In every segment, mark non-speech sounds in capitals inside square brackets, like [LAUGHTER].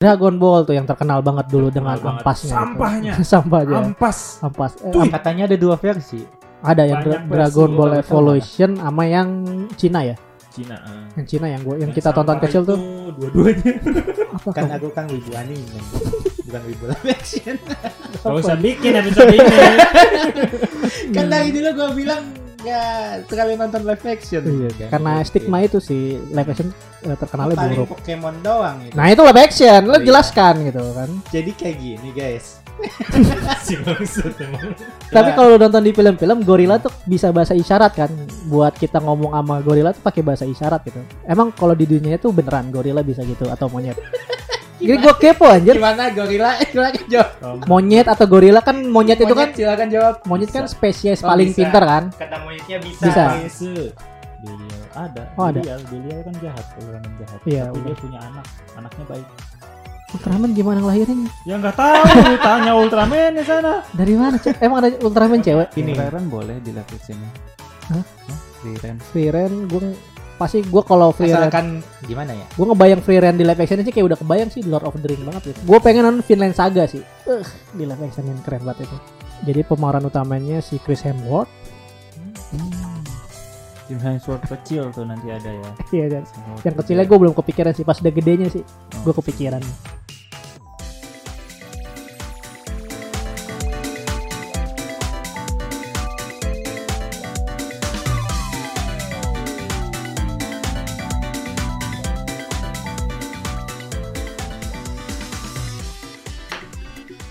Dragon Ball tuh yang terkenal banget dulu dengan banget. ampasnya. gitu. Sampahnya. [LAUGHS] Sampah aja. Ampas. Ampas. Eh, Katanya ada dua versi. ada yang Banyak Dra- Dragon Ball gua Evolution sama yang Cina ya. Cina. ah. Yang Cina yang gua yang kita tonton kecil itu tuh. Dua-duanya. [LAUGHS] Apa Kan aku kan wibu anime. Bukan wibu live action. Gak usah bikin episode ini. [LAUGHS] kan dari dulu gue bilang nggak terlalu nonton live action. Iya, Kan? karena stigma itu sih live action eh, terkenalnya Paling buruk. Pokemon doang itu. Nah itu live action, lo Oh, iya. jelaskan gitu kan. Jadi kayak gini guys. [LAUGHS] si maksud emang. Tapi kalau lo nonton di film-film gorila tuh bisa bahasa isyarat kan. Buat kita ngomong sama gorila tuh pakai bahasa isyarat gitu. Emang kalau di dunia itu beneran gorila bisa gitu atau monyet? [LAUGHS] Jadi gue kepo anjir. Gimana gorila? Silakan jawab. Monyet atau gorila kan monyet, itu kan silakan jawab. monyet kan Bisa. spesies Oh, paling bisa. pintar kan. Kata monyetnya bisa. Bisa. Bise. Beliau ada. Oh, ada. Beliau, beliau kan jahat, orang yang jahat. Iya, Tapi udah. dia punya anak, anaknya baik. Ultraman gimana ngelahirinnya? Ya nggak tahu, tanya Ultraman di sana. Dari mana? Cek? Emang ada Ultraman cewek? Ini. Ren boleh di live action Hah? Free Ren. Free Ren, gue pasti gue kalau Free Asalkan gimana ya? gue ngebayang Free Ren di live action sih kayak udah kebayang sih Lord of the Ring banget gitu. Gue pengen nonton Vinland Saga sih. Uh, di live action yang keren banget itu. Jadi pemeran utamanya si Chris Hemsworth. Tim Hemsworth kecil tuh nanti ada ya. [LAUGHS] Iya, dan yang kecilnya gue belum kepikiran sih. Pas udah gedenya sih, gue kepikiran.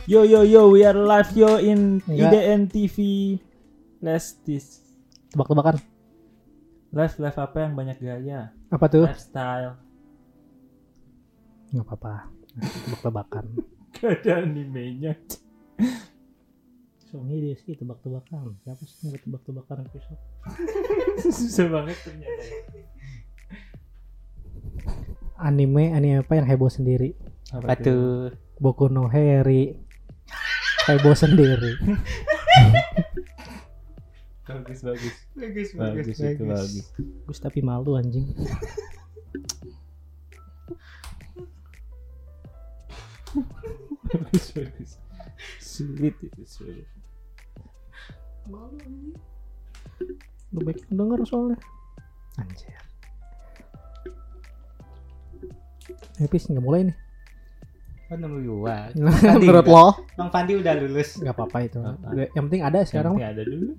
Yo yo yo, we are live yo in Enggak. IDN TV. Let's this Tebak-tebakan. live live apa yang banyak gaya? Apa tuh? Lifestyle. Nggak apa-apa. Tebak-tebakan. [LAUGHS] Gak ada animenya. Soalnya dia sih tebak-tebakan. Siapa sih yang tebak-tebakan episode? [LAUGHS] Susah banget ternyata. Anime, anime apa yang heboh sendiri? Apa tuh? Boku no Heri. Heboh sendiri. [LAUGHS] Bagus bagus. Bagus, Bagus itu bagus. Gus tapi malu anjing. bagus bagus. Sulit itu sulit. Malu anjing. Lu baik denger soalnya. Anjir. Epis nggak mulai nih. Oh, nomor dua. Menurut [LAUGHS] lo? Bang Fandi udah lulus. Nggak apa-apa itu. Apa? Yang penting ada sekarang Yang ada dulu.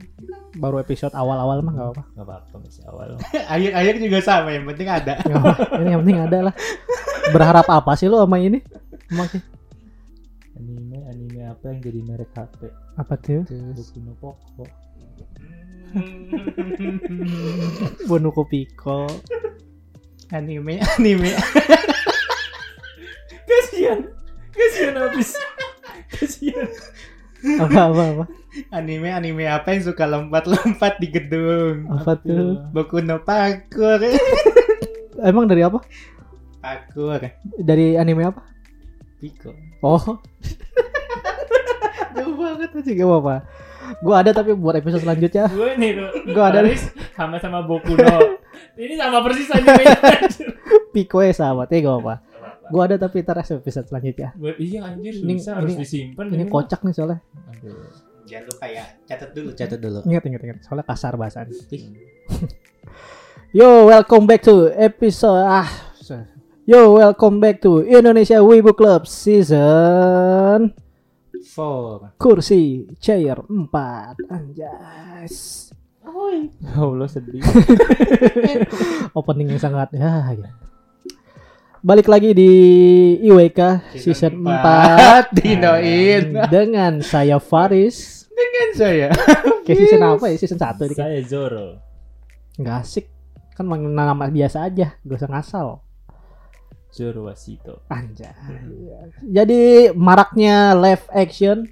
Baru episode awal-awal mah nggak apa-apa. Gak apa-apa masih awal. [LAUGHS] Akhir-akhir juga sama, yang penting ada. Nggak apa-apa. Ini yang penting ada lah. Berharap apa sih lo sama ini? Emang sih? Anime anime apa yang jadi merek HP? Apa tuh? Boku no Poko. [LAUGHS] Bonuko Pico. anime, anime. Kasihan. Kasihan habis. [LAUGHS] Kasihan. Apa apa apa? anime, anime apa yang suka lompat-lompat di gedung? Apa tuh? Boku no parkour. [LAUGHS] Emang dari apa? parkour. Dari anime apa? Piko. Oh. [LAUGHS] Jauh banget aja gak apa-apa. Gue ada tapi buat episode selanjutnya. Gue nih tuh. Gua ada nih. Haris sama-sama Boku no. Ini sama persis animenya. Pico ya sahabat ya gak apa-apa. Gue ada tapi ntar episode selanjutnya. Buat iya anjir Ini- harus ini- disimpan Ini mah. kocak nih soalnya. Aduh. Jangan lupa ya, catat dulu, catat dulu. Ingat ingat ingat. Soalnya kasar bahasan. [LAUGHS] Yo, welcome back to episode ah. Yo, welcome back to Indonesia Wibu Club season Four. kursi chair 4 anjas. Ya [LAUGHS] Allah sedih. [LAUGHS] Opening yang sangat ya. ya. Balik lagi di IWK season, 4 [LAUGHS] Dinoin. dengan saya Faris. Dengan saya. Kayak season apa ya? Season 1 ini. Saya Zoro. Nggak asik. Kan nama biasa aja, gak usah ngasal. Zoro Wasito. Anjay. Jadi maraknya live action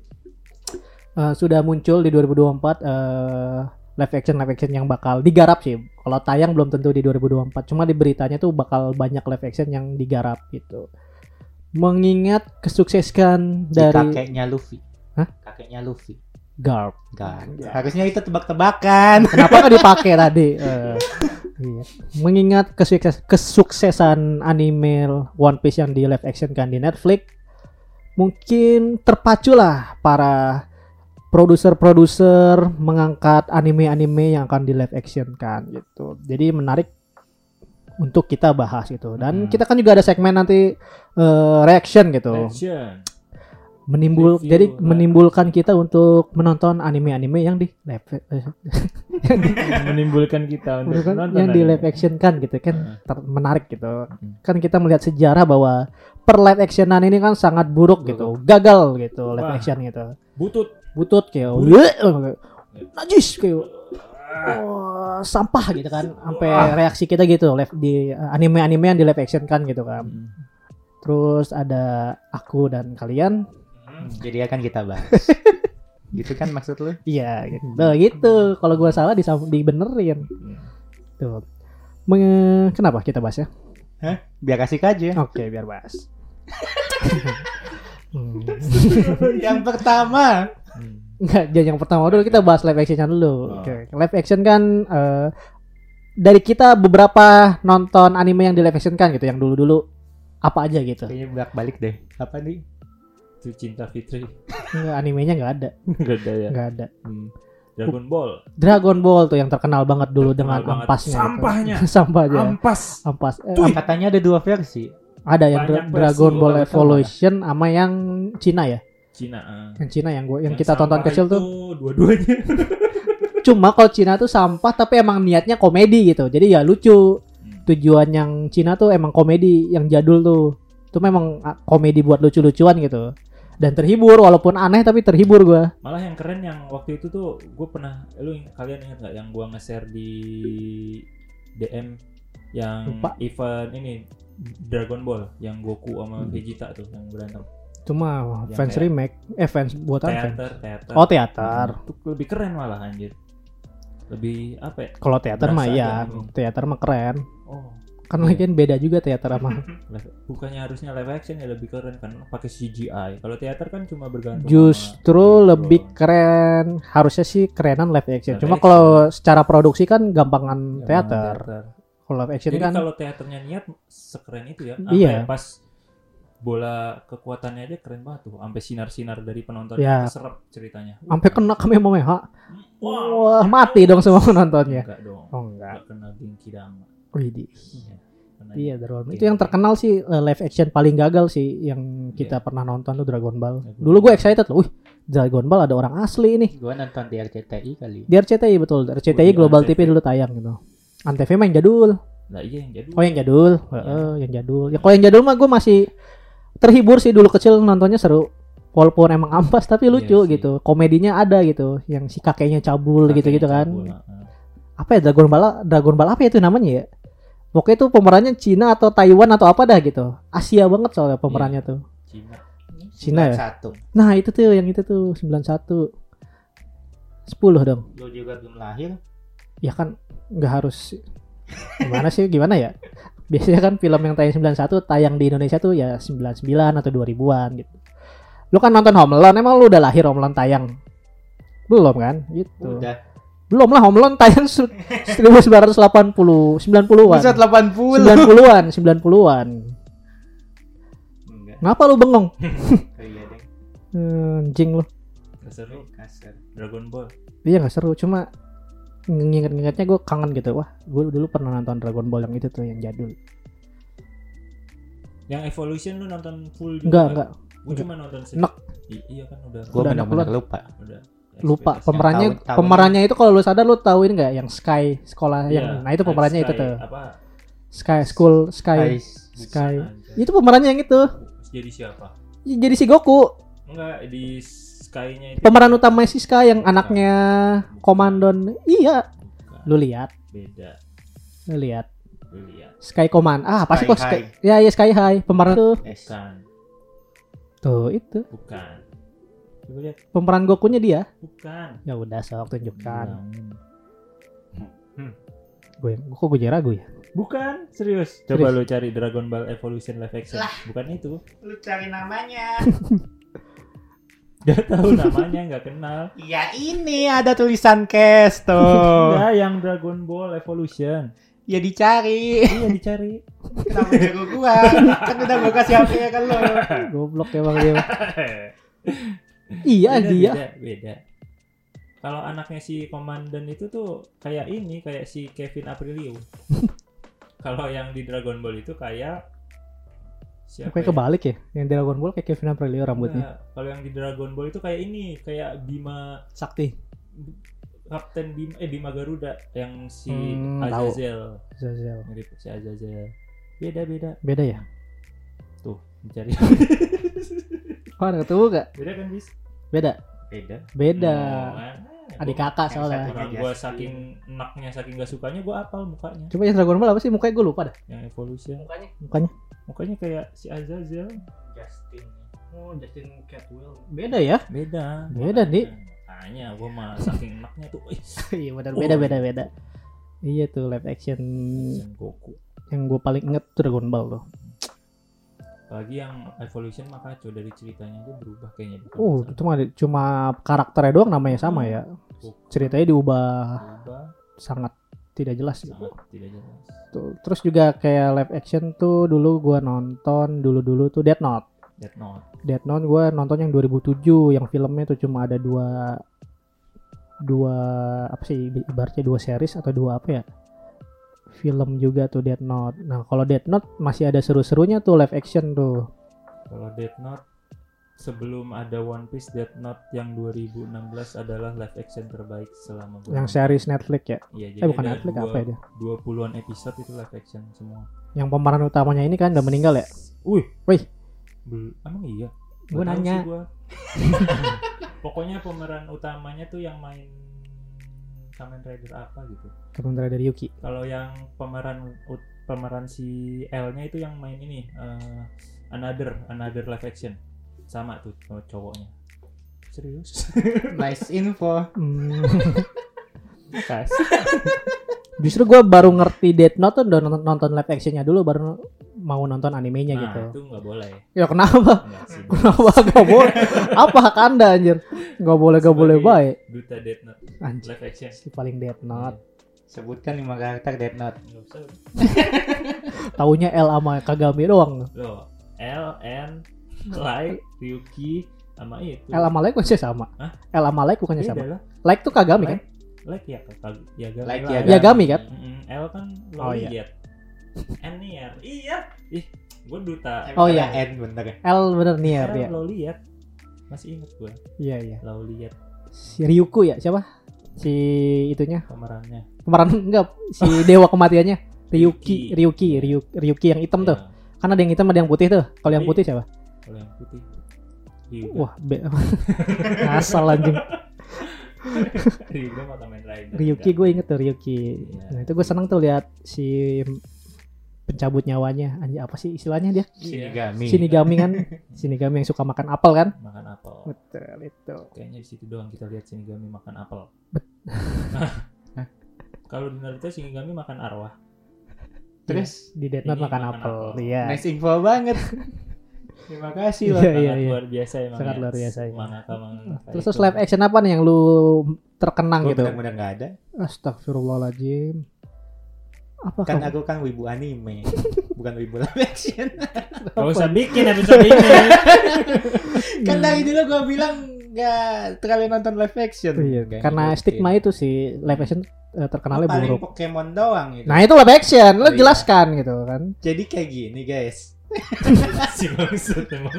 eh, sudah muncul di 2024 eh, live action live action yang bakal digarap sih. Kalau tayang belum tentu di 2024. Cuma di beritanya tuh bakal banyak live action yang digarap gitu. Mengingat kesuksesan dari kakeknya Luffy. Hah? Kakeknya Luffy. Garp. Ya. Harusnya itu tebak-tebakan. [LAUGHS] Kenapa nggak dipakai [LAUGHS] tadi? Eh, Iya. Mengingat kesukses, kesuksesan anime One Piece yang di live action kan di Netflix, mungkin terpacu lah para produser-produser mengangkat anime-anime yang akan di live action kan gitu. Jadi menarik untuk kita bahas gitu. Dan Hmm. kita kan juga ada segmen nanti eh, reaction gitu. Action. Menimbul Review jadi live menimbulkan kita untuk menonton anime-anime yang di live eh, [LAUGHS] Menimbulkan kita untuk Bukan, nonton yang di anime. live action kan gitu kan ter- menarik gitu Hmm. kan kita melihat sejarah bahwa per live actionan ini kan sangat buruk gitu gagal gitu live Wah. action gitu Butut. Butut kayak. "Weh," najis kayak wah, sampah gitu kan sampai reaksi kita gitu live di uh, anime-anime yang di live action kan gitu kan Hmm. terus ada aku dan kalian Jadi akan kita bahas. [LAUGHS] Gitu kan maksud lu? iya gitu gitu kalau gua salah disam- dibenerin tuh Menge- kenapa kita bahas ya Biar kasih aja. Oke, biar bahas. [LAUGHS] Hmm. Yang pertama. Enggak, jangan yang pertama dulu kita bahas live action dulu. Oh. Oke, live action kan eh, dari kita beberapa nonton anime yang di live action kan gitu, yang dulu-dulu apa aja gitu. Kayaknya bolak balik deh. Apa nih? Itu cinta Fitri. Enggak, animenya nggak ada, [LAUGHS] Enggak ada ya. nggak ada. Hmm. Dragon Ball. Dragon Ball tuh yang terkenal banget dulu dengan Terkenal banget. ampasnya. gitu. Sampahnya. [LAUGHS] Sampahnya. Ampas. Ampas. Eh, Katanya ada dua versi. ada yang Dra- Banyak versi, Dragon Ball nggak Evolution sama yang Cina ya. Cina. ah. Yang Cina yang gua yang, Yang kita tonton kecil itu tuh. Dua-duanya. [LAUGHS] Cuma kalau Cina tuh sampah tapi emang niatnya komedi gitu. Jadi ya lucu. Hmm. Tujuan yang Cina tuh emang komedi yang jadul tuh. Itu memang ah, komedi buat lucu-lucuan gitu. Dan terhibur walaupun aneh tapi terhibur gua. Malah yang keren yang waktu itu tuh gue pernah lu kalian ingat nggak yang gua nge-share di DM yang Lupa. event ini Dragon Ball yang Goku sama Hmm. Vegeta tuh yang berantem Cuma Yang fans kayak remake, eh fans buatan fans. teater teater Oh teater. Itu lebih keren malah anjir lebih apa ya Kalau teater mah iya, teater mah keren. oh Kan lagi kan beda juga teater sama [LAUGHS] bukannya harusnya live action ya lebih keren kan pakai CGI kalau teater kan cuma bergantung justru sama- lebih keren. Harusnya sih kerenan live action. Live Cuma kalau secara produksi kan gampangan Emang teater. Kalau live action Jadi kan kalau teaternya niat sekeren itu ya. Iya. Sampai pas bola kekuatannya aja keren banget tuh. Sampai sinar-sinar dari penonton Ya. keserap ceritanya. sampai kena Kamehameha. Wah. Wah, mati dong semua penontonnya. Enggak dong. Oh enggak. Enggak kena Genki Dama. Widih. Iya. Iya Dragon Ball. Itu yang terkenal sih eh, live action paling gagal sih yang kita pernah nonton tuh Dragon Ball. Dragon Dulu gue excited loh. Wih, Dragon Ball ada orang asli ini. Gua nonton di RCTI kali. Di RCTI betul. RCTI Global. TV dulu tayang gitu. Antv mah yang jadul. Lah iya yang jadul. Oh yang jadul. Heeh, yang jadul. Ya kalau yang jadul mah gue masih terhibur sih dulu kecil nontonnya seru. Walaupun emang ampas tapi Iya lucu sih. gitu. Komedinya ada gitu. Yang si kakeknya cabul Kakeknya gitu-gitu kan. cabul. Apa ya Dragon Ball? Dragon Ball apa ya itu namanya ya? Pokoknya itu pemerannya Cina atau Taiwan atau apa dah gitu. Asia banget soalnya pemerannya tuh. Cina. Cina ya? Satu. Nah itu tuh yang itu tuh 91 10 dong Lu juga belum lahir. Ya kan nggak harus Gimana sih gimana ya Biasanya kan film yang tayang 91 Tayang di Indonesia tuh ya 99 atau 2000an gitu Lu kan nonton Home Alone Emang lu udah lahir Home Alone tayang Belum kan gitu Udah. Belum lah Home Alone tayang su- 1980 90-an Pusat 80. 90-an 90-an Enggak. Kenapa lu bengong [LAUGHS] Iya deh. Hmm, Anjing lu Nggak seru. Kasar. Dragon Ball. Iya gak seru, cuma nginget-ngingetnya gue kangen gitu. Wah, gue dulu pernah nonton Dragon Ball yang itu tuh yang jadul. Yang Evolution lu nonton full juga? Enggak, enggak. Gue cuma nonton sedikit. Enak. I- iya kan udah. Gua Udah benar-benar lupa. udah. Lupa pemerannya tahun- tahun pemerannya itu kalau lu sadar lu tahu ini enggak yang Sky sekolah Iya, yang nah itu pemerannya itu tuh. Apa? Sky School Sky. Sky. Anjay. Itu pemerannya yang itu. Jadi siapa? Ya, Jadi si Goku, Enggak di Sky-nya itu. pemeran utama si Sky yang anaknya komandon. Iya, Bukan. lu lihat, Beda. lu lihat. Lu lihat. Sky Command. Ah, pasti kok Sky. Ya, ya Sky High. Pemeran tuh. Es. Bukan. Tuh, itu. Bukan. Coba lihat. Pemeran Gokunya dia. Bukan. Ya udah sok tunjukkan. Bilangin. Gue kok gue jadi ragu ya? Bukan, serius. Coba lu cari Dragon Ball Evolution live action. Bukan itu. Lu cari namanya. [LAUGHS] Gak tahu namanya, nggak kenal. ya ini ada tulisan cast tuh. Enggak, [LAUGHS] yang Dragon Ball Evolution. Ya dicari. iya dicari Kenapa jago gua? Kan udah gua kasih HP ya kan lo. Goblok emang dia. iya beda, dia. beda beda kalau anaknya si komandan itu tuh kayak ini kayak si Kevin Aprilio [LAUGHS] kalau yang di Dragon Ball itu kayak siapa Kayak ya? kebalik ya. Yang Dragon Ball kayak Kevin Aprilio rambutnya. Enggak, kalau yang di Dragon Ball itu kayak ini kayak Bima Sakti. Kapten Bima eh Bima Garuda yang si Hmm, tahu. Azazel Zazel. mirip si Azazel beda beda Beda ya? tuh mencari [LAUGHS] ada ketemu gak? beda kan bis Beda. Beda. Beda. Kan? Adik kakak soalnya. orang gua saking enaknya saking gak sukanya gua apal mukanya Coba yang Dragon Ball apa sih? Mukanya gue lupa dah. yang evolution Mukanya Mukanya. mukanya kayak si Azazel Justin. Oh, Justin Catwell. Beda ya? beda Beda, Di. makanya gua mah saking enaknya tuh ih [LAUGHS] iya benar beda beda beda. Iya tuh live action Son Goku yang gue paling inget tuh Dragon Ball tuh. Apalagi yang evolution mah kacau dari ceritanya aja berubah kayaknya Oh, masalah. cuma cuma karakternya doang namanya sama ya. Ceritanya diubah berubah sangat tidak jelas gitu. tidak jelas Tuh. Terus juga kayak live action tuh dulu gua nonton dulu-dulu tuh Death Note. Death Note Death Note gua nonton yang 2007 yang filmnya tuh cuma ada dua dua apa sih ibaratnya dua series atau dua apa ya? Film juga tuh Death Note. Nah, kalau Death Note masih ada seru-serunya tuh live action tuh. kalau Death Note sebelum ada One Piece Death Note yang 2016 adalah live action terbaik selama gua Yang series Netflix ya. Iya, jadi Eh bukan ada Netflix dua- apa ya dia? 20-an episode itu live action semua. Yang pemeran utamanya ini kan udah meninggal ya? Wih, Wih. Emang iya. Tahu nanya. gua. [LAUGHS] Pokoknya pemeran utamanya tuh yang main Kamen Rider apa gitu. Kamen Rider Yuki. Kalau yang pemeran pemeran si L-nya itu yang main ini eh, Another Another live action. Sama tuh cow- cowoknya. Serius? [LAUGHS] Nice info. Hmm. Kas. [LAUGHS] Justru gue baru ngerti Death Note tuh udah nonton, nonton live actionnya dulu baru mau nonton animenya Nah, gitu. itu nggak boleh. Ya kenapa? Enggak sih. [LAUGHS] Kenapa gak boleh? Apa hak anda anjir? Gak boleh gak boleh Sebagai baik. Duta Death Note Anjir. live action. Si paling Death Note. Sebutkan lima karakter Death Note. [LAUGHS] Taunya L sama Kagami doang. Loh, L, N, Light, Ryuki, sama itu. L sama Like bukannya sama. Hah? L sama Like bukannya sama. lah. Like tuh Kagami kan? Like ya, Kag- Yagami. Like. Yagami. Yagami kan? L kan Oh, iya. N Nier. Iya. Ih, gue duta. Oh, iya. N bener ya. L bener nih ya L dia. Loliet. Masih inget gue. Iya iya. Loliet Si Ryuku ya siapa? Si itunya pemerannya. pemeran enggak si [LAUGHS] dewa kematiannya Ryuki Ryuki Ryuki, Ryuki yang hitam tuh. Ya, Kan ada yang hitam ada yang putih tuh. Kalau yang putih siapa? Kalau yang putih. Wah, be- [LAUGHS] asal anjing. [LAUGHS] Rider. Ryuki gue inget tuh Ryuki. Iya. Nah, itu gue seneng tuh lihat si pencabut nyawanya. Anjir apa sih istilahnya dia? Shinigami. Shinigami kan. [LAUGHS] Shinigami yang suka makan apel kan? Makan apel. Betul itu. Kayaknya di situ doang kita lihat Shinigami makan apel. [LAUGHS] Kalau di Naruto Shinigami makan arwah. Terus Di Death Note makan makan apel. apel. Iya. nice info banget. [LAUGHS] Terima kasih loh. Iya, Sangat iya, iya. luar biasa emang. Sangat ya. luar biasa, iya. Mangaka mangaka Terus live action apa nih yang lu terkenang Gue gitu? bener-bener gak ada. Astagfirullahaladzim. Apa Kan kamu? aku kan wibu anime. [LAUGHS] Bukan wibu live action. Gak usah bikin episode ini. [LAUGHS] kan dari dulu gue bilang gak terlalu nonton live action. Iya, Nggak karena ngikutin. stigma itu sih live action eh, terkenalnya Paling buruk. Pokemon doang gitu. Nah itu live action, lo Oh, iya. jelaskan gitu kan. Jadi kayak gini guys. Si emang.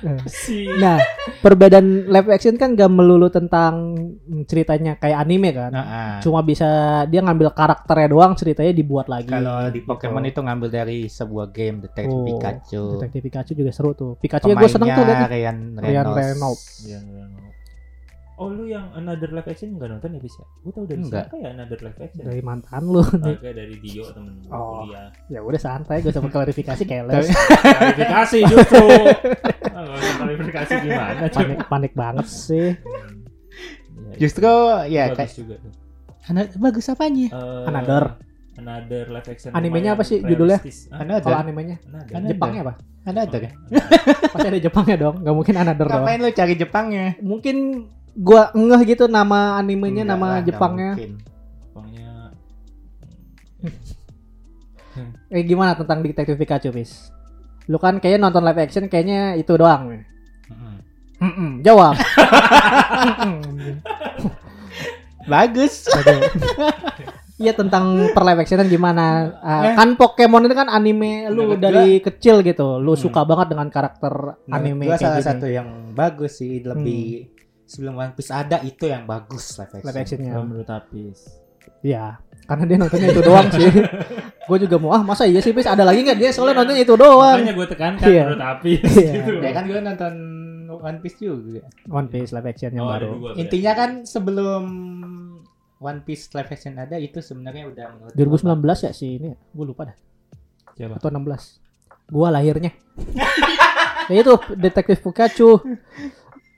Eh. Si Nah, perbedaan live action kan gak melulu tentang ceritanya kayak anime kan. Nah, ah. Cuma bisa dia ngambil karakternya doang, ceritanya dibuat lagi. kalau di Pokemon Gitu. itu ngambil dari sebuah game Detective Oh, Pikachu. Detektif Pikachu juga seru tuh. Pikachu ya gue seneng tuh liatnya. Ryan Ryan Reynolds. Reynolds. Oh lu yang Another Live Action nggak nonton ya bisa? Gue tau dari Enggak. siapa ya Another Live Action? Dari mantan lu. Oke dari Dio temen gue Oh. kuliah. ya udah santai, gue sama klarifikasi keles. [LAUGHS] Klarifikasi justru. Ah, klarifikasi gimana? coba? panik panik banget sih. Iya, Justru ya bagus kayak juga tuh. Ana- bagus apanya? Eh, Another. Another live action. Animenya apa sih judulnya? Another. Kalau animenya Another. Another. Jepangnya apa? Ada ada kan? Pasti ada Jepangnya dong, nggak mungkin another doang. Ngapain lu cari Jepangnya? Mungkin gua ngeh gitu nama animenya, Enggak nama lah, Jepangnya. Jepangnya. Eh gimana tentang Detective Pikachu, Pis? Lu kan kayaknya nonton live action kayaknya itu doang. Mm-mm. Mm-mm, jawab. [LAUGHS] Mm-mm. Bagus. Iya tentang per live actionan gimana? Ah, Eh. kan Pokemon itu kan anime lu Menurut dari kecil gitu. Lu Hmm. suka banget dengan karakter anime Menurut gua kayak salah gini. satu yang bagus sih lebih sebelum One Piece ada itu yang bagus live action. live actionnya. Kalau menurut Apis. Iya, karena dia nontonnya itu doang sih. [LAUGHS] gue juga mau ah masa iya sih Pis ada lagi nggak dia soalnya nontonnya itu doang. Makanya gue tekankan Iya. menurut Apis. Iya. gitu. Ya kan gue nonton One Piece juga. One Piece live action yang Oh, baru. dua. Intinya kan sebelum One Piece live action ada itu sebenarnya udah menurut 2019 ya sih ini, gue lupa dah. Siapa? Atau 16. Gua lahirnya. [LAUGHS] ya itu Detektif Pikachu.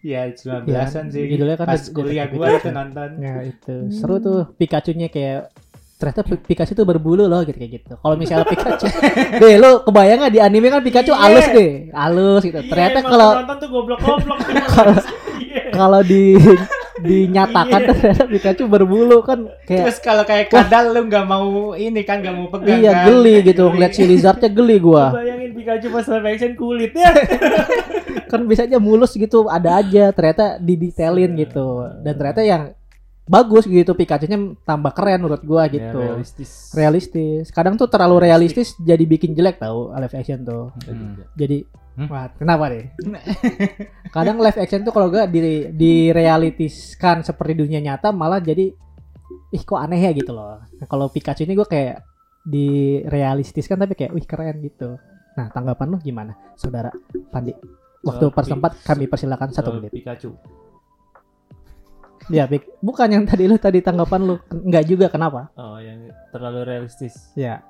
Ya 19-an sih. judulnya kan Pas kuliah Pikachu. itu nonton. Ya itu seru tuh Pikachu-nya kayak ternyata Pi- Pikachu tuh berbulu loh gitu kayak gitu. Kalau misalnya Pikachu, [LAUGHS] deh lu kebayang nggak di anime kan Pikachu Iya. halus deh, halus gitu. Ternyata Iya, emang kalau nonton tuh goblok-goblok. [LAUGHS] Iya. kalau di dinyatakan Iya. ternyata Pikachu berbulu kan kayak Terus kalau kayak kadal lu nggak mau ini kan nggak mau pegang iya kan. geli gitu ngeliat si lizardnya geli gua Bayangin Pikachu pas live action kulitnya. [LAUGHS] kan biasanya mulus gitu ada aja ternyata didetailin gitu dan ternyata yang bagus gitu Pikachu-nya tambah keren menurut gua Ya, gitu realistis. realistis kadang tuh terlalu realistis jadi bikin jelek tau live action tuh Hmm. jadi Hmm? wah kenapa nih [LAUGHS] kadang live action tuh kalau gak di direalitiskan seperti dunia nyata malah jadi ih kok aneh ya gitu loh nah, kalau Pikachu ini gue kayak direalistiskan tapi kayak wih keren gitu nah tanggapan lu gimana saudara Pandi waktu persempat kami persilakan satu menit Pikachu. ya Pik. bukan yang tadi lu tadi tanggapan lu enggak juga kenapa Oh, yang terlalu realistis. ya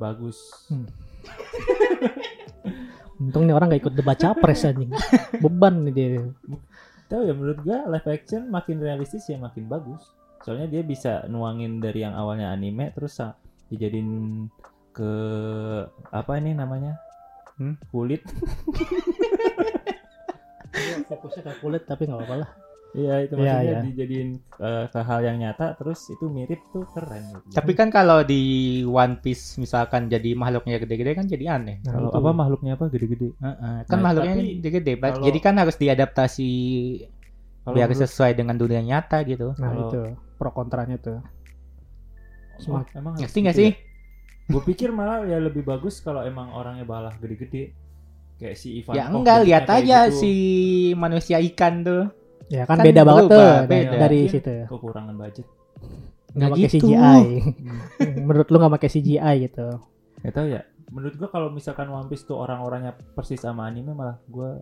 Bagus. Hmm. [LAUGHS] untung nih orang gak ikut debat capres anjing beban nih dia Tahu ya menurut gua live action makin realistis ya makin bagus. Soalnya dia bisa nuangin dari yang awalnya anime terus dijadiin ke apa ini namanya? Hmm? Kulit. fokusnya ke kulit tapi nggak apa-apa lah Iya, itu Iya, maksudnya iya. dijadiin eh, ke hal yang nyata terus itu mirip tuh keren gitu. Tapi kan kalau di One Piece misalkan jadi makhluknya gede-gede kan jadi aneh. Nah, kalau itu. apa makhluknya apa gede-gede? Heeh, kan Nah, makhluknya gede-gede. Kalau- Jadi kan harus diadaptasi Kalau biar menurut- sesuai dengan dunia nyata gitu. nah Kalau- itu pro kontranya tuh Oh, emang Ngerti nggak sih? Gue pikir malah ya lebih bagus kalau emang orangnya balah gede-gede. Kayak si Ivan. Ya enggak, lihat aja si manusia ikan tuh. Ya kan, Kan beda banget tuh beda. dari Mungkin situ Kekurangan budget. nggak pakai gitu. CGI [LAUGHS] menurut lu nggak pakai CGI gitu Gak tau ya. Menurut gua kalau misalkan One Piece tuh orang-orangnya persis sama anime malah gua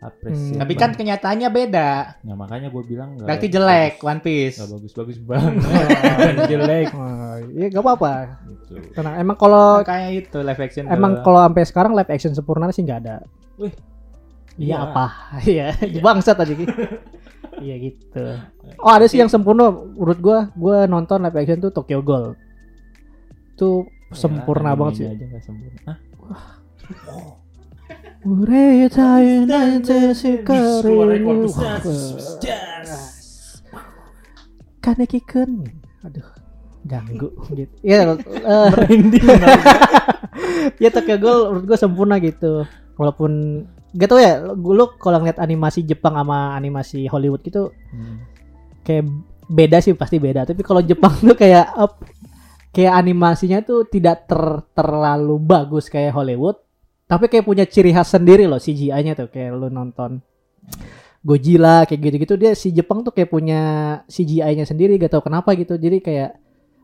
apresiasi. Hmm. Tapi kan kenyataannya beda. Ya makanya gua bilang nggak Berarti jelek bagus. One Piece. Nggak bagus-bagus banget. [LAUGHS] Jelek. oh, ya nggak apa-apa Gitu. tenang emang kalau Makanya itu live action emang kalau sampai sekarang live action sempurna sih nggak ada Wih. iya Iya. apa [LAUGHS] iya bangsat tadi iya gitu. Oh ada sih yang sempurna menurut gua. Gua nonton live action tuh Tokyo Ghoul. Tuh sempurna Ya, banget sih. aja nggak sempurna. Hah? Kaneki kun Aduh Ganggu gitu. Ya [LAUGHS] eh, [LAUGHS] Ya Tokyo Ghoul menurut gue sempurna gitu. Walaupun Gak tau ya Lu lu kalau ngeliat animasi Jepang sama animasi Hollywood gitu Hmm. Kayak beda sih pasti beda Tapi kalau Jepang tuh kayak up, Kayak animasinya tuh tidak ter, terlalu bagus kayak Hollywood Tapi kayak punya ciri khas sendiri loh CGI-nya tuh Kayak lu nonton Godzilla kayak gitu-gitu dia si Jepang tuh kayak punya CGI-nya sendiri gak tahu kenapa gitu jadi kayak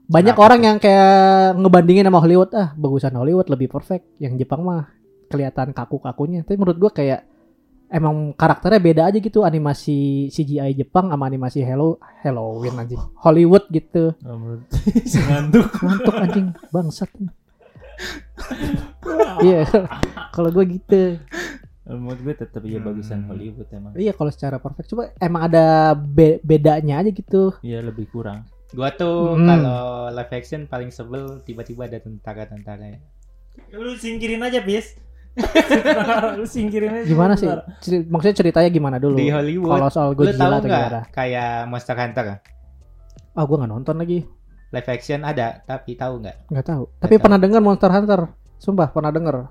banyak Kenapa orang tuh? yang kayak ngebandingin sama Hollywood ah bagusan Hollywood lebih perfect yang Jepang mah kelihatan kaku-kakunya tapi menurut gua kayak emang karakternya beda aja gitu animasi CGI Jepang sama animasi Hello Halloween anjing Hollywood gitu Oh, menurut [LAUGHS] si ngantuk. ngantuk anjing bangsat iya kalau gua gitu Menurut gue tetap ya bagusan Hmm. Hollywood emang. iya kalau secara perfect coba emang ada be- bedanya aja gitu Iya lebih kurang. Gua tuh Hmm. kalau live action paling sebel tiba-tiba ada tentara-tentara. Lu singkirin aja, Bis. [LAUGHS] Lu singkirin aja. Gimana sih? Ceri- maksudnya ceritanya gimana dulu? Di Hollywood. Kalau soal Lu tahu Godzilla atau nggak gimana? kayak Monster Hunter? Ah, gua nggak nonton lagi. live action ada, tapi tahu nggak? Nggak tahu. Tapi tahu. pernah dengar Monster Hunter. Sumpah pernah denger.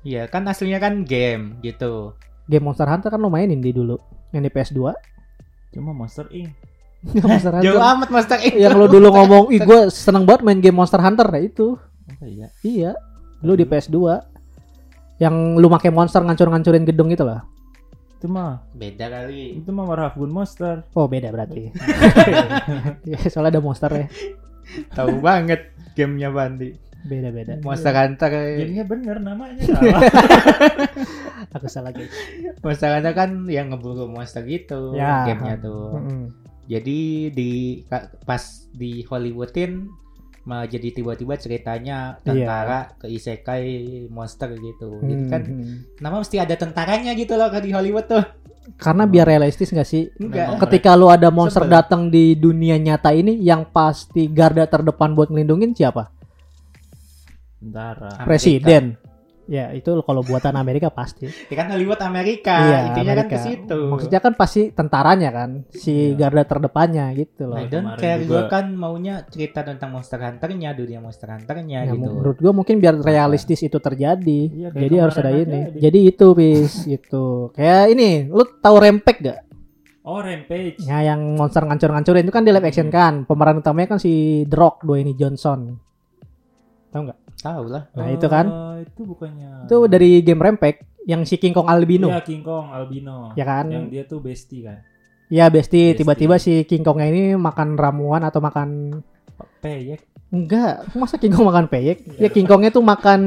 Iya, kan aslinya kan game gitu. Game Monster Hunter kan lo mainin di dulu. Yang di PS2. Cuma Monster Inc. [LAUGHS] Monster Hunter. Jauh amat Monster Inc. yang lo dulu ngomong, ih gue [LAUGHS] seneng banget main game Monster Hunter nah itu. Oh iya. Iya. Dulu di PS2. Yang lu pakai monster ngancur-ngancurin gedung itu lah. Itu mah Beda kali. itu mah Warhaf Gun Monster. Oh beda berarti. [LAUGHS] Iya, Soalnya ada monster ya. Tahu banget gamenya Bandi. Beda-beda. Monster Hunter. Jadinya bener namanya [LAUGHS] salah. Aku salah guys. Monster Hunter kan yang ngeburu monster gitu Ya. gamenya tuh. Mm-mm. Jadi di pas di Hollywoodin malah jadi tiba-tiba ceritanya Iya. tentara ke isekai monster gitu. Jadi kan Hmm. kenapa mesti ada tentaranya gitu loh di Hollywood tuh? Karena biar realistis gak sih? Enggak. Ketika lu ada monster datang di dunia nyata ini, yang pasti garda terdepan buat ngelindungin siapa? Tentara. Amerika. Presiden. Ya itu kalau buatan Amerika pasti. Ya kan Hollywood Amerika, Iya, intinya kan Amerika. ke situ. Maksudnya kan pasti tentaranya kan, si Iya. garda terdepannya gitu loh. I don't Kemarin care, juga- gue kan maunya cerita tentang Monster Hunter-nya, dunia Monster Hunter-nya Ya, gitu. menurut gua mungkin biar realistis itu terjadi. Iya, kayak Jadi harus ada ini. aja di- Jadi itu bis [LAUGHS] gitu. Kayak ini, lu tahu Rempek gak? Oh Rampage. Ya yang monster ngancur-ngancurin itu kan di live action kan. Pemeran utamanya kan si The Rock, Dwayne Johnson. Tahu nggak? Tahu lah. Nah, itu kan. Eh, itu bukannya. Itu dari game Rempek yang si King Kong albino. Iya King Kong albino. Ya kan? Yang dia tuh bestie kan. Ya besti Besti. tiba-tiba si King Kongnya ini makan ramuan atau makan Peyek. enggak, masa King Kong makan peyek? Ya Iya. King Kongnya tuh makan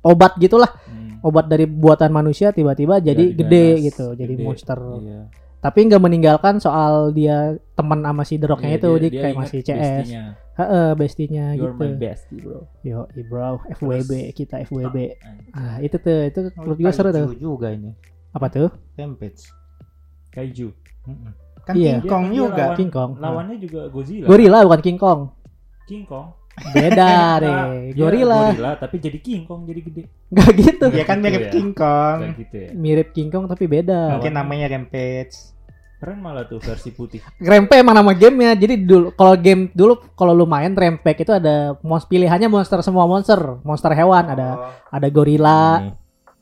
obat gitulah, Hmm. obat dari buatan manusia tiba-tiba jadi Jadi gede ganas, gitu, jadi gede. monster. Iya. Tapi nggak meninggalkan soal dia teman sama si The Rock-nya Iya, itu, dia- dia, dia kayak masih CS. bestinya. Heeh, bestinya You're gitu. my bestie bro. Yo, i bro, FWB kita FWB. Ah, itu tuh, itu menurut gua seru tuh. Kaiju juga ini. Apa tuh? Rampage. Kaiju. Mm-mm. Kan Iya. King Kong dia juga. lawan- King Kong. Lawannya juga Godzilla. Gorilla bukan King Kong. King Kong. Beda deh. dia Gorilla. Gorilla tapi jadi King Kong jadi gede. Gak gitu. Dia kan Gitu mirip ya. King Kong. Gitu ya. Mirip King Kong tapi beda. Mungkin namanya Rampage. Keren malah tuh versi putih. Rempe emang nama gamenya. Jadi dulu kalau game dulu kalau lu main Rempek itu ada mons pilihannya monster semua monster, monster hewan ada Oh. ada gorila. Nih.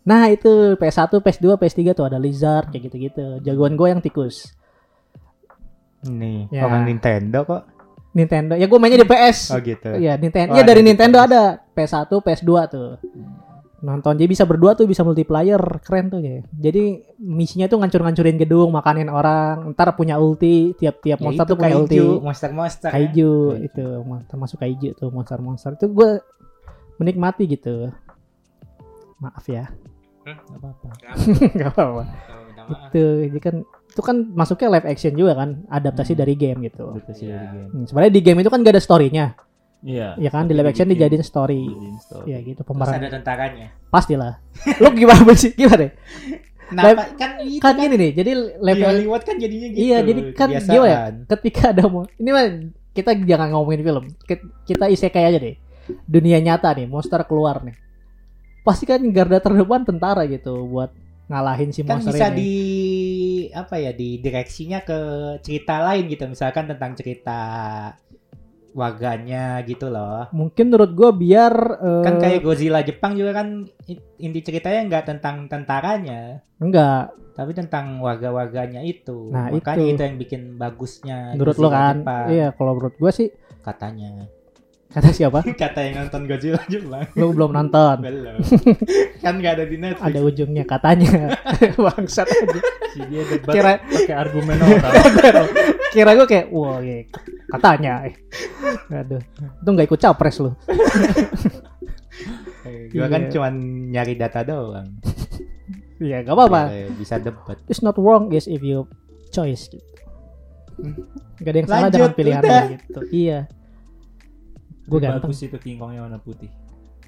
Nah itu PS1, PS2, PS3 tuh ada lizard kayak gitu-gitu. Jagoan gue yang tikus. Nih, Ya. orang Nintendo kok. Nintendo. Ya gue mainnya di PS. Oh gitu. Iya Nintendo. Oh, Iya ada dari Nintendo PS. ada PS1, PS2 tuh. Nonton jadi bisa berdua tuh bisa multiplayer keren tuh ya. Jadi misinya tuh ngancur-ngancurin gedung, makanin orang, ntar punya ulti, tiap-tiap Ya monster itu tuh punya ulti. kaiju, monster-monster. ya. kaiju Kaiju. itu termasuk kaiju tuh monster-monster itu gue menikmati gitu maaf ya Gak apa-apa. nggak apa-apa [LAUGHS] itu jadi kan itu kan masuknya live action juga kan adaptasi Hmm. dari game gitu Adaptasi Iya. dari game. Hmm, sebenarnya di game itu kan gak ada storynya Iya. ya kan di live action dijadiin story dijadiin story. ya gitu Terus pemeran ada tentaranya. pastilah lu gimana sih gimana Kenapa? Kan itu kan ini nih jadi di live Hollywood kan jadinya gitu. Iya, jadi kan gimana ya? ketika ada mau ini mah kita jangan ngomongin film kita isekai aja deh dunia nyata nih monster keluar nih pasti kan garda terdepan tentara gitu buat ngalahin si Kan monster bisa ini di apa ya di direksinya ke cerita lain gitu. Misalkan tentang cerita warganya gitu loh. Mungkin menurut gua biar eh, kan kayak Godzilla Jepang juga kan inti ceritanya nggak tentang tentaranya. Enggak tapi tentang warga-warganya itu. Nah, makanya itu. itu. yang bikin bagusnya menurut lo Godzilla kan? Jepang, iya kalau menurut gua sih katanya kata siapa [LAUGHS] kata yang nonton Godzilla Jepang lu belum nonton belum kan nggak ada di Netflix ada ujungnya katanya [LAUGHS] bangsat aja Si dia debat Kira- pakai argumen orang. [LAUGHS] kira gua kayak wah iya, katanya eh. aduh itu nggak ikut capres lu gua kan Iya. cuman nyari data doang iya gak apa-apa bisa debat it's not wrong guys if you choice gitu. Gak ada yang salah Lanjut, dengan pilihan udah. gitu. Iya. Gue ganteng. Bagus itu King Kong yang warna putih.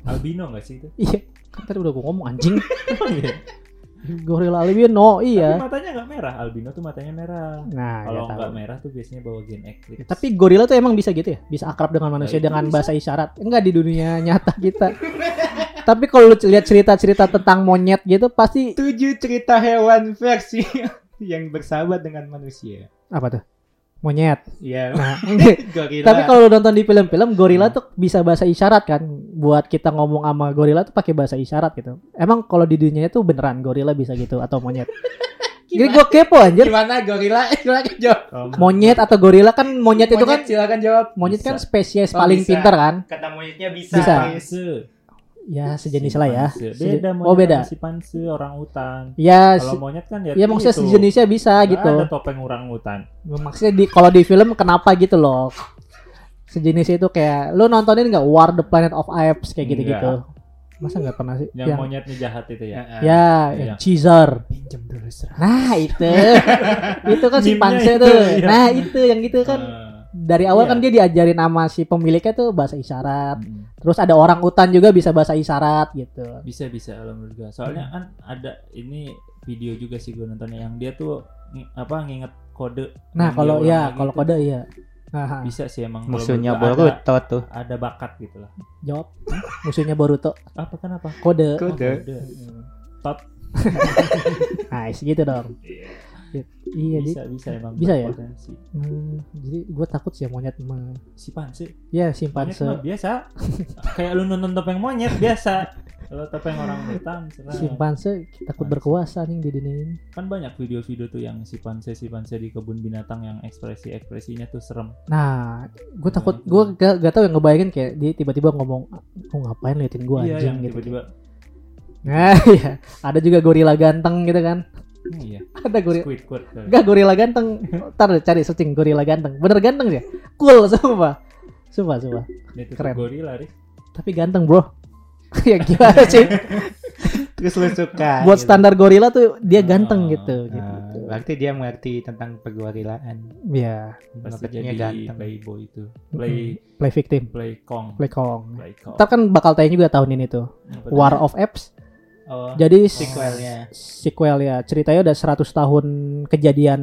Albino gak sih itu? Iya. Kan tadi udah gue ngomong anjing. [LAUGHS] Gorilla albino, iya. Tapi matanya gak merah. Albino tuh matanya merah. Nah, Kalau gak tahu. nggak merah tuh biasanya bawa gen Eclipse. Tapi gorila tuh emang bisa gitu ya? Bisa akrab dengan manusia itu dengan bisa. bahasa isyarat. Enggak di dunia nyata kita. [LAUGHS] Tapi kalau lu lihat cerita-cerita tentang monyet gitu pasti tujuh cerita hewan versi [LAUGHS] yang bersahabat dengan manusia apa tuh? Monyet. Iya. Nah, [LAUGHS] tapi kalau lu nonton di film-film gorila tuh bisa bahasa isyarat kan. Buat kita ngomong sama gorila tuh pakai bahasa isyarat gitu. Emang kalau di dunia itu beneran gorila bisa gitu atau monyet? [LAUGHS] Jadi gue kepo anjir. Gimana gorila? [LAUGHS] Silakan jawab. Kalau Monyet atau gorila kan monyet itu kan silakan jawab. monyet kan Bisa. spesies Oh, paling bisa. pintar kan? kata monyetnya bisa. Bisa. Panse. Ya sejenis lah ya. Beda oh beda. Si panse orang hutan. Ya, Kalau monyet kan ya ya maksudnya itu. sejenisnya bisa Nggak gitu. Ada topeng orang hutan. Maksudnya di kalau di film kenapa gitu loh? Sejenis itu kayak lu nontonin nggak War the Planet of Apes kayak gitu-gitu? Masa nggak pernah sih? Yang Yang, monyetnya jahat itu ya. Heeh. ya, Iya. yang Caesar. Pinjam dulu serah. Nah itu, [LAUGHS] itu kan si itu, tuh. iya. Nah itu yang gitu kan Eh, dari awal iya. kan dia diajarin sama si pemiliknya tuh bahasa isyarat. mm. Terus ada orang hutan juga bisa bahasa isyarat gitu. bisa bisa gua. Soalnya kan ada ini video juga sih gua nontonnya yang dia tuh apa nginget kode. Nah kalau ya kalau tuh kode iya. Nah, bisa sih emang Musuhnya Boruto tuh. ada, ada bakat gitu lah. jawab. Musuhnya Boruto. Apa kenapa? Kode. Oh, Kode. Tot. [LAUGHS] Nice gitu dong. Iya, bisa jadi, bisa emang bisa ya? hmm, jadi gue takut sih ya monyet mah. Si panse. Ya Monyet simpanse. mah biasa. Kayak lu nonton topeng monyet biasa. Kalau topeng orang hutan. Simpanse takut berkuasa nih di dunia ini. Kan banyak video-video tuh yang si panse si panse di kebun binatang yang ekspresi ekspresinya tuh serem. Nah, gue takut, itu. gue gak, gak tau yang ngebayangin kayak dia tiba-tiba ngomong, oh ngapain liatin gue iya anjing yang gitu. tiba-tiba. Nah, [LAUGHS] iya. Ada juga gorila ganteng gitu kan. Iya. Ada gorila. Squidward kali. Enggak gorila ganteng. Ntar deh, cari searching gorila ganteng. Bener ganteng dia. Cool [LAUGHS] sumpah. Sumpah, sumpah. Keren. gorila, Riz. Tapi ganteng, Bro. [LAUGHS] ya gimana sih? Terus lu suka. Buat gitu. standar gorila tuh dia ganteng Ah, gitu, Nah, gitu. berarti dia mengerti tentang pergorilaan. Iya, Pasti jadi ganteng. playboy itu. Play play victim, play kong. play kong. Play kong. Ntar kan bakal tayang juga tahun ini tuh. Apa War of Apes. Oh, Jadi sequelnya. sequel ya. Ceritanya udah 100 tahun kejadian.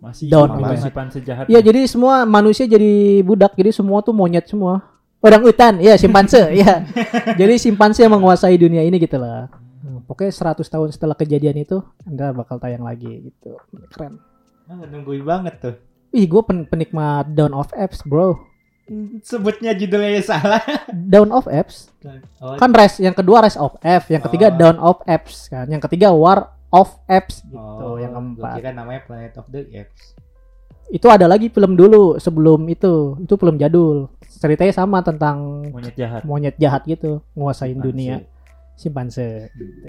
masih Down gitu. si panse jahat. Iya, jadi semua manusia jadi budak. Jadi semua tuh monyet semua. Orang hutan, iya simpanse, [LAUGHS] iya. Jadi simpanse yang menguasai dunia ini gitu lah. Nah, Pokoknya 100 tahun setelah kejadian itu, Anda bakal tayang lagi gitu. Keren. Ah, nungguin banget tuh. Ih, gue pen penikmat Dawn of Apes, bro. Sebutnya judulnya salah. Dawn of Apes Oh, kan res yang kedua res of F yang ketiga Oh. Dawn of Apes kan yang ketiga War of Apes gitu oh, yang keempat kira namanya Planet of the Apes. itu ada lagi film dulu sebelum itu itu film jadul ceritanya sama tentang monyet jahat. monyet jahat gitu nguasain Simpanse. dunia simpanse gitu.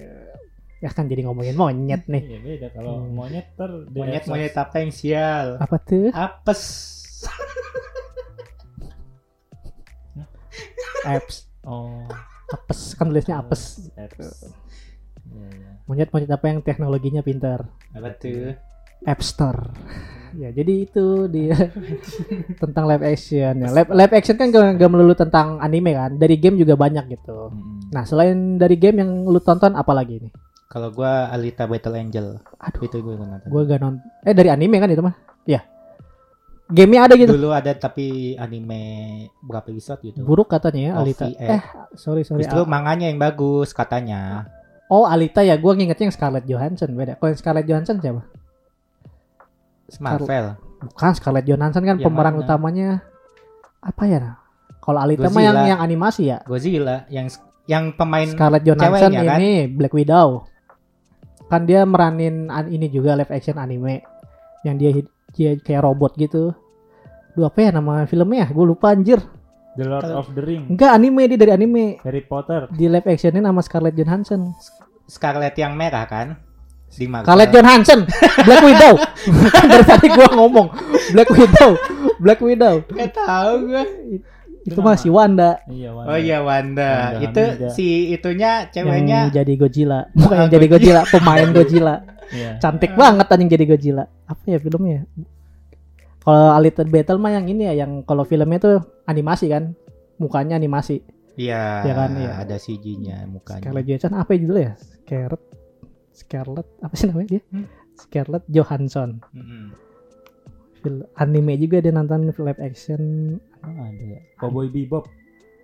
ya kan jadi ngomongin monyet nih Iya beda kalau Hmm. monyet ter Monyet monyet apa yang sial? apa tuh Apes. Apes Oh. apes kan tulisnya apes Apes. Iya, iya. monyet monyet apa yang teknologinya pintar Apa tuh? App Store. Ya, jadi itu dia [LAUGHS] tentang live action ya. Live, live action kan gak, gak melulu tentang anime kan. Dari game juga banyak gitu. Mm-mm. Nah, selain dari game yang lu tonton apa lagi nih? Kalau gua Alita Battle Angel. Aduh, Itu gue nonton. gue gak nonton. Eh, dari anime kan itu mah? Ya. Gamenya ada gitu. Dulu ada tapi anime berapa episode gitu. Buruk katanya ya Alita. OVA. Eh, sorry sorry. Justru Ah, manganya yang bagus katanya. Oh, Alita ya. Gue ngingetnya yang Scarlett Johansson beda. Kalau yang Scarlett Johansson siapa? Scar- Marvel. Bukan Scarlett Johansson kan Yang pemeran mana? utamanya apa ya? Kalau Alita mah yang yang animasi ya. Godzilla yang yang pemain Scarlett Johansson ceweknya, kan? ini Black Widow. Kan dia meranin an- ini juga live action anime yang dia dia kayak robot gitu. Duh apa ya nama filmnya? Gue lupa anjir. The Lord Kalau- of the Ring. Enggak anime dia dari anime. Harry Potter. Di live actionin nama Scarlett Johansson. Scarlet yang merah kan? Di Marvel. Scarlett Johansson, Black Widow. [LAUGHS] Dari tadi gua ngomong Black Widow, Black Widow. Gak tahu gua. Itu mah si Wanda Iya, Wanda. Oh iya Wanda. Wanda itu Hamida. si itunya yang ceweknya jadi Godzilla. Bukan yang jadi Godzilla, pemain [LAUGHS] Godzilla. Iya. Cantik banget anjing jadi Godzilla. Apa ya filmnya? Kalau Alita Battle mah yang ini ya, yang kalau filmnya tuh animasi kan, mukanya animasi. Iya, Iya kan, iya. ada CG-nya mukanya. Scarlett Johansson apa ya judulnya? Scarlett, Scarlett apa sih namanya dia? Hmm. Scarlett Johansson. Mm-mm. Film anime juga dia nonton live action. Oh, ada ya. Cowboy Bebop.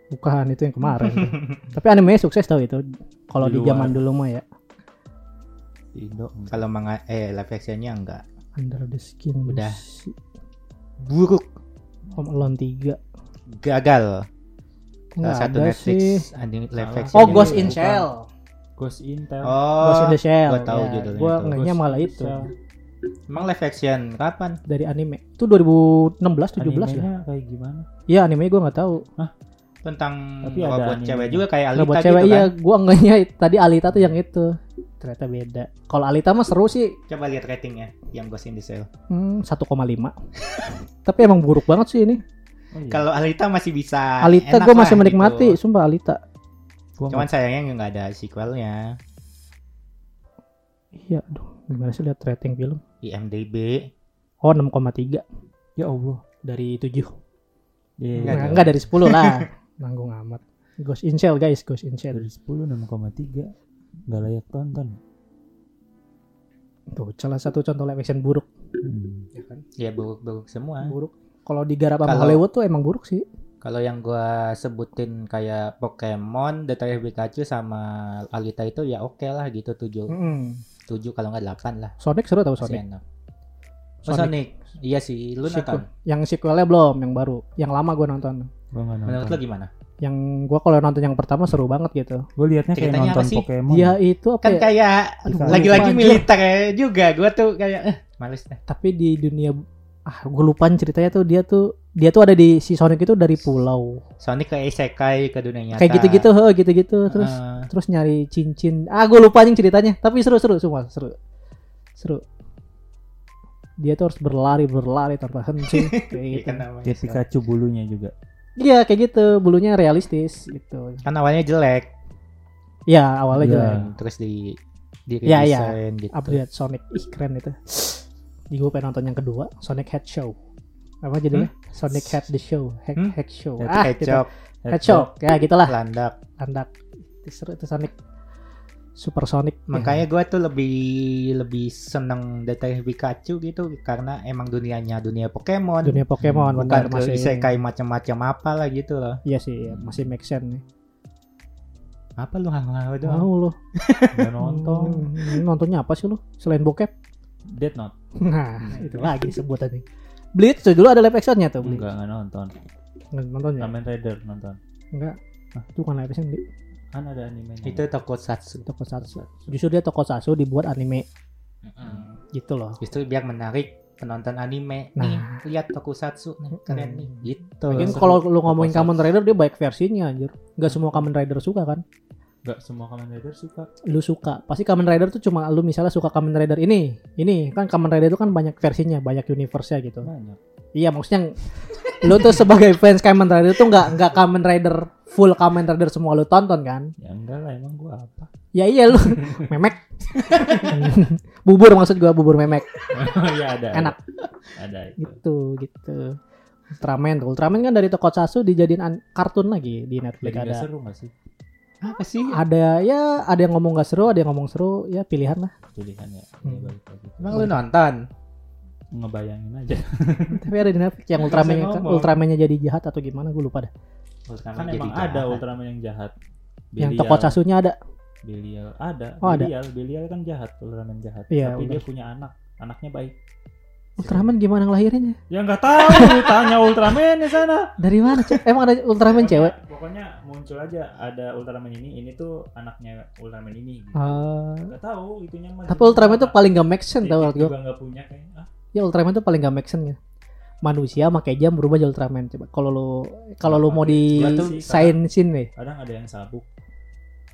Bukan itu yang kemarin. tuh. [LAUGHS] Tapi animenya sukses tau itu. Kalau di zaman dulu mah ya. Indo. Kalau manga eh live actionnya enggak. Under the Skin. Udah. buruk Home Alone 3. gagal Nggak satu ada Netflix sih. anime live action Oh, Ghost in. Shell. Ghost Intel. oh Ghost in the Shell. gua tahu Ya, judulnya Gua itu. ngehnya malah in the itu. Shell. Emang live action kapan Dari anime. Itu 2016 17 ya. Kayak gimana? Iya, animenya gua nggak tahu. tentang Tapi ada anime. cewek juga kayak Alita buat gitu cewek kan iya, gua enggaknya tadi Alita tuh yang itu. Ternyata beda. Kalau Alita mah seru sih. coba lihat ratingnya yang Ghost in the Shell Hmm, 1,5. [LAUGHS] Tapi emang buruk banget sih ini. Oh, iya. kalau Alita masih bisa Alita gue masih menikmati, gitu. sumpah Alita. Gua cuman sayangnya nggak ada sequelnya Iya, aduh, gimana sih lihat rating film? IMDb Oh, 6,3 nggak- ya Allah. dari 7. Iya, Nggak Nah, dong. enggak dari 10 lah. [LAUGHS] Nanggung amat. Ghost in Shell guys, Ghost in Shell. dari 10 6,3 nggak layak tonton. Tuh, salah satu contoh live action buruk. Hmm. Ya kan? ya buruk-buruk semua Buruk. Kalau digarap sama Kalau- Hollywood tuh emang buruk sih. Kalau yang gua sebutin kayak Pokemon, Detective Pikachu sama Alita itu ya oke lah gitu 7. Mm. 7 kalau nggak 8 lah. Sonic seru tau Masih Sonic. enak. Oh, Sonic. Iya sih, lu Sequel. nonton. Yang sequelnya belum, yang baru. Yang lama gue nonton. Gua nggak Menurut nonton. lu gimana? Yang gue kalau nonton yang pertama seru banget gitu. Gue liatnya kayak Ceritanya apa nonton sih? Pokemon. Dia itu apa Kan ya? kayak lagi-lagi militer ya juga. Gua tuh kayak eh, males deh. Tapi di dunia ah gue lupa ceritanya tuh dia tuh dia tuh ada di si Sonic itu dari pulau. Sonic kayak isekai ke dunia nyata. Kayak gitu-gitu, heeh, gitu-gitu. Terus Heeh. terus nyari cincin. Ah, gue lupa nih ceritanya. Tapi seru-seru semua, seru. Seru. Dia tuh harus berlari, berlari tanpa henti [LAUGHS] kayak Iya gitu. Kayak Pikachu bulunya juga. Iya, kayak gitu. Bulunya realistis gitu. Kan awalnya jelek. Ya, awalnya Iya. juga Terus di di Iya, iya. redesign gitu. update Sonic. Ih, keren itu. Di gue pengen nonton yang kedua, Sonic Head Show. Apa judulnya? Sonic Head the Show, Head, Hmm? Head Show. Head- ah, gitu. Hedgehog, Hedgehog. Ya, gitulah. landak. Landak. Itu seru itu Sonic. Super Sonic. Makanya gua tuh lebih lebih seneng Detective Pikachu gitu karena emang dunianya dunia Pokemon. dunia Pokemon bukan benar, ke isekai macam-macam apa lah gitu loh. Iya sih, masih make sense nih. Apa lu hal-hal doang? Mau lu [LAUGHS] nonton. Hmm, nontonnya apa sih lu? Selain bokep? Dead Note. Nah, itu lagi disebut tadi. Bleach tuh dulu ada live actionnya tuh Bleach. Enggak, enggak nonton. Nggak Nonton ya? Kamen Rider nonton. Enggak. Ah, itu kan live action di Kan ada animenya. Itu tokusatsu. Tokusatsu. Justru dia Tokusatsu dibuat anime gitu loh. Justru biar menarik penonton anime. Nah. Nih, lihat tokusatsu nih, keren nih. Gitu. Mungkin kalau lu ngomongin. Kamen Rider dia baik versinya anjir. Enggak semua Kamen Rider suka kan? Enggak semua Kamen Rider suka. Lu suka. Pasti Kamen Rider tuh cuma lu misalnya suka Kamen Rider ini. Ini kan Kamen Rider itu kan banyak versinya, banyak universe-nya gitu. Banyak. Iya maksudnya lu tuh sebagai fans Kamen Rider tuh nggak nggak Kamen Rider full Kamen Rider semua lu tonton kan? Ya enggak lah emang gua apa. Ya iya lu [LAUGHS] memek. bubur maksud gua bubur memek. ya ada. Enak. Ada itu. Gitu gitu. Ultraman. Ultraman kan dari Tokusatsu dijadiin kartun lagi di Netflix Jadi ada. seru gak sih Apa sih? Ada ya ada yang ngomong gak seru, ada yang ngomong seru, ya pilihan lah. pilihannya? Hmm. Ya, balik lagi. Emang lu nonton? Ngebayangin aja. [LAUGHS] Tapi ada di Netflix yang Ultraman ngomong. Ultramannya jadi jahat atau gimana gue lupa dah. Ultraman Kan emang jahat. ada Ultraman yang jahat. Yang Belial- Tokusatsunya ada. Belial ada. Oh, ada. Belial, Belial kan jahat, Ultraman jahat. Iya, Tapi dia benar. punya anak. Anaknya baik. Ultraman gimana ngelahirinnya? Ya nggak tahu, lu [LAUGHS] tanya Ultraman di sana. Dari mana? Emang ada Ultraman Pokoknya- cewek? Pokoknya muncul aja ada Ultraman ini, ini tuh anaknya Ultraman ini. Gitu. Ah, Nggak tahu itunya mah. tapi Ultraman tuh paling gak make sense tau Titik menurut gue. juga nggak punya kayak. Ah, Ya Ultraman tuh paling gak make sense ya. Manusia pakai jam berubah jadi Ultraman. Coba kalau lu kalau lu mau di Gua tuh sainsin nih. kadang ada yang sabuk.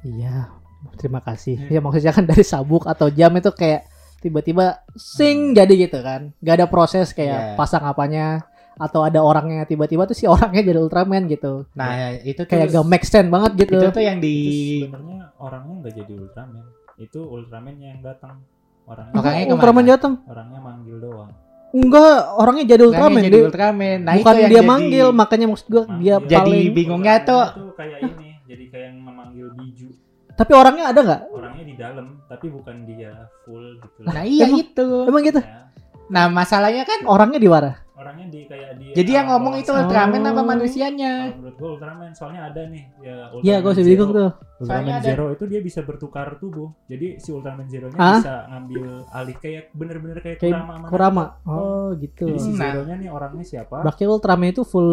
Iya, terima kasih. Ya maksudnya kan dari sabuk atau jam itu kayak tiba-tiba sing jadi gitu kan. Gak ada proses kayak Iya. pasang apanya atau ada orangnya tiba-tiba tuh si orangnya jadi Ultraman gitu. Nah, itu tuh Kayak gak make sense banget gitu. itu tuh yang di Itu sebenarnya orangnya nggak jadi Ultraman. Itu Ultraman yang datang. Orangnya Orangnya ke mana? Ultraman datang. orangnya manggil doang. Enggak, orangnya jadi Ultraman. Ultraman jadi Dia- Ultraman. Nah, Bukan itu dia jadi- manggil, makanya maksud gua dia Manggil. Jadi paling bingungnya tuh itu kayak ini, jadi kayak yang memanggil biju. Tapi orangnya ada nggak? Orangnya di dalam, tapi bukan dia full gitu. Nah, iya Emang- itu. Emang gitu? Ya, Nah, masalahnya kan Orangnya di mana? orangnya di kayak di Jadi yang ngomong itu. Ultraman apa Oh. manusianya? Menurut gue Ultraman soalnya ada nih ya Ultraman Iya, gue sih Zero. bingung tuh. Ultraman Soalnya ada- Zero itu dia bisa bertukar tubuh. Jadi si Ultraman Zero-nya Hah? bisa ngambil alih kayak bener-bener kayak, Kayak Kurama sama Kurama. Oh, gitu. Jadi si Nah. Zero-nya nih orangnya siapa? Berarti Ultraman itu full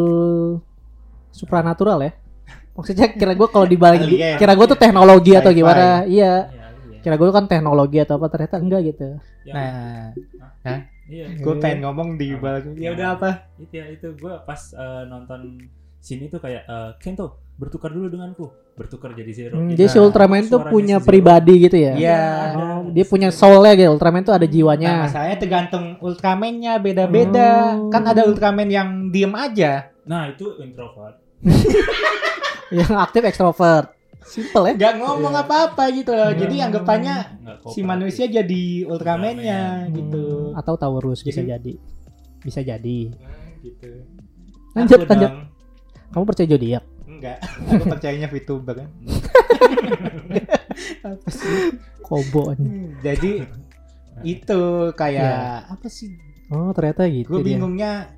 supranatural ya? Maksudnya kira gue kalau dibalik Alien. kira gue tuh teknologi atau gimana? Iya. Iya, iya. Kira gue kan teknologi atau apa ternyata enggak gitu. Yang- Nah, iya. gue pengen ngomong di balik. Ya udah apa? Itu ya itu gue pas eh, nonton sini tuh kayak eh, Kento bertukar dulu denganku, bertukar jadi Zero. Hmm, Gitu. jadi si Ultraman tuh punya si pribadi gitu ya? Iya. Oh, dia punya soulnya gitu. Ultraman tuh ada Nah, jiwanya. masalahnya tergantung Ultraman-nya beda-beda. Oh. Kan ada Ultraman yang diem aja. Nah itu introvert. [LAUGHS] yang aktif ekstrovert. Simple ya? Nggak ngomong Iya. apa-apa gitu loh. Jadi Hmm. anggapannya si manusia jadi Ultraman-nya Ultraman. gitu. Hmm, atau Taurus bisa Jadi- jadi. Bisa jadi. gitu. Lanjut, Aku lanjut. dong. Kamu percaya zodiak? Enggak. Aku percayanya VTuber kan. apa sih? Kobo anjing. Hmm, Jadi itu kayak apa sih? Oh, ternyata gitu Gue bingungnya.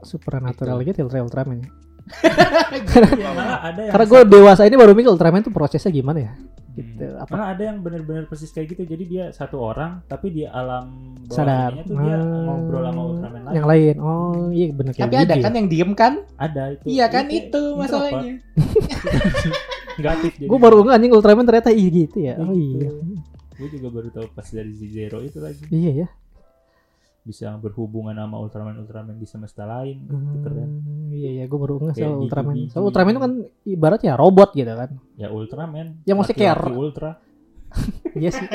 Supernatural gitu Ultra- Ultraman. Ya. Ada yang Karena gue dewasa ini baru mikir Ultraman tuh prosesnya gimana ya? Gitu. Hmm. Apa? Malah ada yang benar-benar persis kayak gitu. Jadi dia satu orang, tapi di alam bawah Sadar. tuh dia Hmm, ngobrol sama Ultraman lain. Yang lain. Oh, iya bener kayak Tapi ada Gigi kan ya. yang diem kan? Ada itu. Iya kan Dia itu introvert. masalahnya. [LAUGHS] Aktif jadi. Gue baru nggak anjing Ultraman ternyata iya gitu ya. Oh iya. Gue juga baru tahu pas dari si Zero itu lagi Iya ya. Bisa berhubungan sama Ultraman Ultraman di semesta lain. Itu keren. Hmm, iya iya gue baru nggak soal Ultraman. Soal Ultraman itu kan ibaratnya robot gitu kan. Ya Ultraman. Ya, maksudnya kayak Ultra. [LAUGHS] iya sih.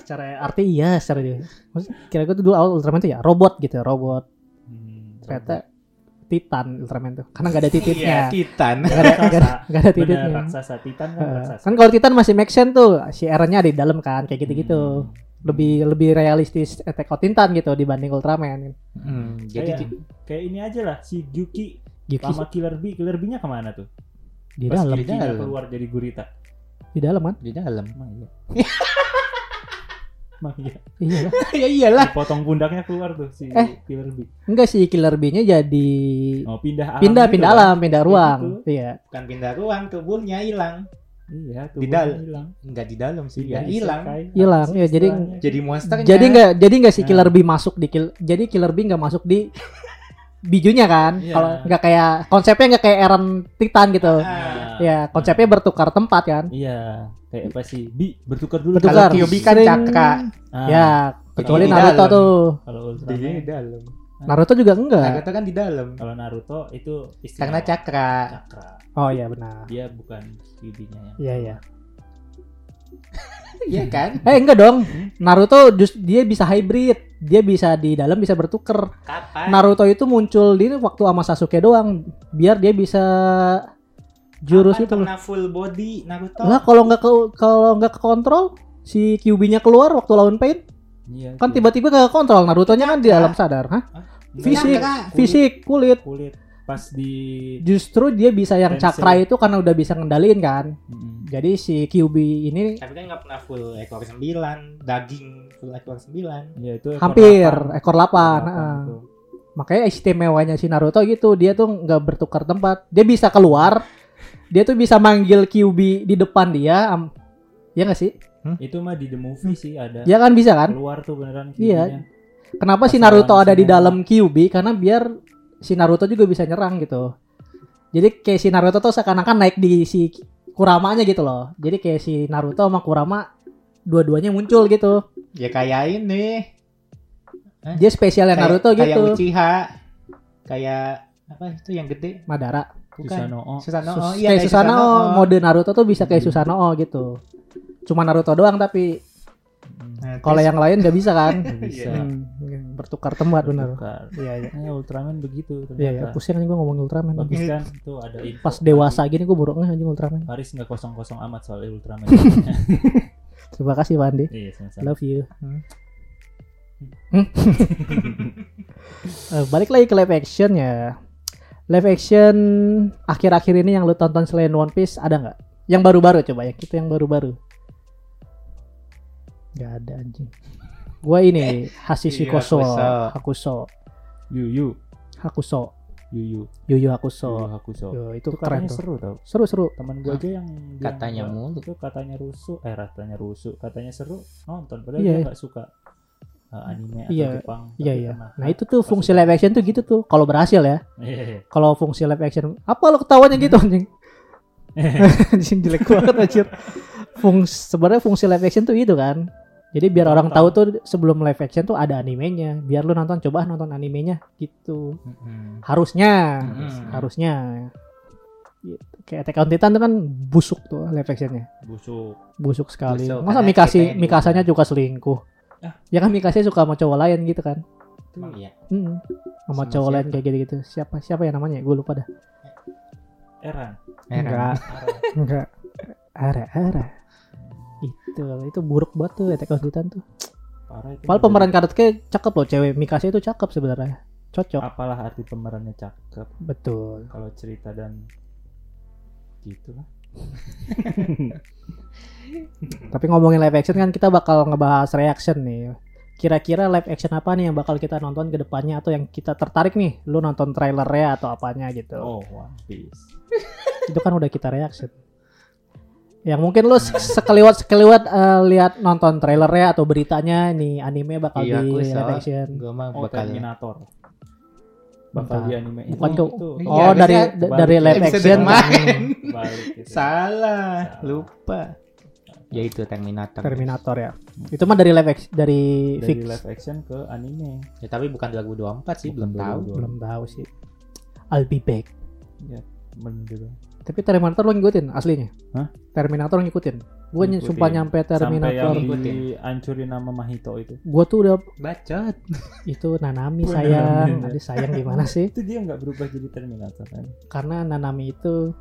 secara arti iya secara dia. Maksudnya kira gue tuh dulu awal Ultraman tuh ya robot gitu, robot. Hmm, Ternyata Titan Ultraman tuh. Karena nggak ada Iya, titiknya. Titan. Nggak ada, nggak ada, nggak ada Bener, titiknya. raksasa Titan kan raksasa. Kan kalau Titan masih make sense tuh, si Eren-nya ada di dalam kan, kayak gitu-gitu. Hmm. Lebih lebih realistis Attack on Titan gitu dibanding Ultraman. Hmm, jadi Kayak, kayak ini aja lah si Yuki Yuki sama Killer Bee. Killer Bee-nya ke mana tuh? di Pas dalam, di Yuki-nya dalam. keluar jadi gurita. di dalam kan? di dalam. Emang iya. [LAUGHS] Emang iya. Iya lah. [LAUGHS] ya iyalah. Dipotong pundaknya keluar tuh si Eh. Killer Bee. Enggak sih Killer Bee-nya jadi Oh pindah alam pindah gitu pindah alam, pindah ruang. gitu. Iya. Bukan pindah ruang, tubuhnya hilang. Iya, tuh Di dal- hilang. Enggak di dalam sih, ya hilang. Hilang, ya, jadi- istilahnya? Jadi monsternya. Jadi enggak jadi enggak si Nah. Killer Bee masuk di kill, jadi Killer Bee enggak masuk di bijunya kan? Iya. Kalau enggak kayak konsepnya enggak kayak Eren Titan gitu. Ah. Ya, konsepnya bertukar tempat kan. Iya, kayak apa sih? Bi bertukar dulu. Bertukar. Kalau Kyuubi kan Sering- cakra. Ah, Ya, kecuali Naruto dalam. tuh. Kalau Di Ultraman, dalam. Naruto juga enggak. Naruto kan di dalam. kalau Naruto itu istimewa. Karena cakra. cakra. Oh iya benar. Dia bukan Kyuubi-nya yang. Iya iya. Iya kan? [LAUGHS] Eh enggak dong. Naruto just dia bisa hybrid. Dia bisa di dalam bisa bertuker. Kapan? Naruto itu muncul di waktu sama Sasuke doang. Biar dia bisa jurus Kapan itu. pernah full body Naruto. Lah kalau nggak ke kalau nggak ke kontrol si Kyuubi-nya keluar waktu lawan Pain Iya. kan itu. tiba-tiba ke kontrol Naruto-nya kan di alam sadar, hah? Fisik, fisik, kulit. kulit pas di Justru dia bisa yang Tensei. cakra itu karena udah bisa ngendaliin kan. Mm-mm. Jadi si Kyuubi ini Tapi kan nggak pernah full ekor 9, daging full ekor 9. Iya, itu ekor hampir lapan. ekor 8. Ekor lapan heeh. itu. Makanya istimewanya si Naruto gitu, dia tuh nggak bertukar tempat. Dia bisa keluar, dia tuh bisa manggil Kyuubi di depan dia. am- ya nggak sih? Itu mah di the movie sih ada. Ya kan bisa kan? Keluar tuh beneran Iya. Kenapa si Naruto ada di dalam Kyuubi? Karena biar si Naruto juga bisa nyerang gitu. Jadi kayak si Naruto tuh seakan-akan naik di si Kuramanya gitu loh. Jadi kayak si Naruto sama Kurama dua-duanya muncul gitu. Ya kayak ini. Dia spesialnya Kayak- Naruto Kayak gitu. Uchiha. Kayak apa itu yang gede? Madara. Bukan. Susanoo. Susanoo. Sus- iya, kayak kayak Susanoo, Susanoo. mode Naruto tuh bisa kayak Susanoo gitu. Cuma Naruto doang tapi Nah, kalau yang lain nggak bisa kan? [LAUGHS] Nggak bisa. Hmm, bertukar tempat benar. Iya iya. Eh, Ultraman begitu Iya iya, ternyata. pusing aja gue ngomongin Ultraman. Bagus kan tuh ada info. Pas dewasa gini gue ngeh anjing Ultraman. Faris nggak kosong-kosong amat soal Ultraman. [LAUGHS] Terima kasih Pak Andi. iya, sama-sama. Love you. Hmm. Hmm. [LAUGHS] Eh, balik lagi ke live action ya. Live action akhir-akhir ini yang lu tonton selain One Piece ada nggak? Yang baru-baru coba ya, kita yang baru-baru. Gak ada anjing. Gua ini Hashishi Iya, Koso, Hakuso. Hakuso. Yu Yu Hakuso. Yu Yu Yu Yu Yu Hakuso. Yo, itu, Itu keren katanya tuh. seru tau. Seru seru. Teman gue aja yang Katanya mulu. Itu katanya rusuh, eh katanya rusuh, katanya seru nonton. Padahal Iya. dia nggak suka uh, anime atau Iya. Jepang. Iya tapi iya. pernah. Nah itu tuh fungsi live action tuh gitu tuh. Kalau berhasil ya. Iya, iya. Kalau fungsi live action apa lo ketawanya gitu anjing? [LAUGHS] [LAUGHS] Anjing jelek banget anjir. Fungsi sebenarnya fungsi live action tuh itu kan. Jadi biar orang tahu tuh sebelum live action tuh ada animenya. Biar lu nonton coba nonton animenya gitu. Harusnya. Harusnya. Gitu. Kayak Attack on Titan tuh kan busuk tuh live actionnya. Busuk. Busuk sekali. Busuk, Masa Mikasi yang Mikasanya juga selingkuh. Ah. Ya kan Mikasa suka sama cowok lain gitu kan. Emang iya. Sama Sama cowok lain kayak gitu-gitu. Siapa siapa ya namanya? Gue lupa dah. Eran. Enggak. Enggak. Ara ara. Itu itu buruk banget tuh Attack on Titan tuh. Parah itu. Pemeran karakternya cakep loh cewek Mikasa itu cakep sebenarnya. Cocok. Apalah arti pemerannya cakep Betul. kalau cerita dan gitu lah. [LAUGHS] Tapi ngomongin live action kan kita bakal ngebahas reaction nih. Kira-kira live action apa nih yang bakal kita nonton ke depannya atau yang kita tertarik nih? Lu nonton trailernya atau apanya gitu. Oh, One Piece. Itu kan udah kita reaction. Yang mungkin lu se- sekeliwat sekeliwat eh, lihat nonton trailernya atau beritanya nih anime bakal Iya, di live action. Gue mah Oh, bakal Terminator. Bakal di anime Bukan itu. itu Iya, Oh, dari dari live action. kemarin. [LAUGHS] balik gitu. Salah, Salah. lupa. Ya itu Terminator. Terminator ya. Itu mah dari live action dari, Dari fix. live action ke anime. Ya tapi bukan 2024 sih, belum tahu. 2024. Belum tahu sih. I'll be back. Ya, juga. Tapi Terminator lo ngikutin aslinya? Hah? Terminator lo ngikutin? Gue Ngikutin. sumpah nyampe Sampai Terminator. yang Ngikutin. dihancurin nama Mahito itu. Gue tuh udah Bacot. [LAUGHS] itu Nanami sayang. Nanami. Aduh sayang gimana sih? Itu dia nggak berubah jadi Terminator kan? Karena Nanami itu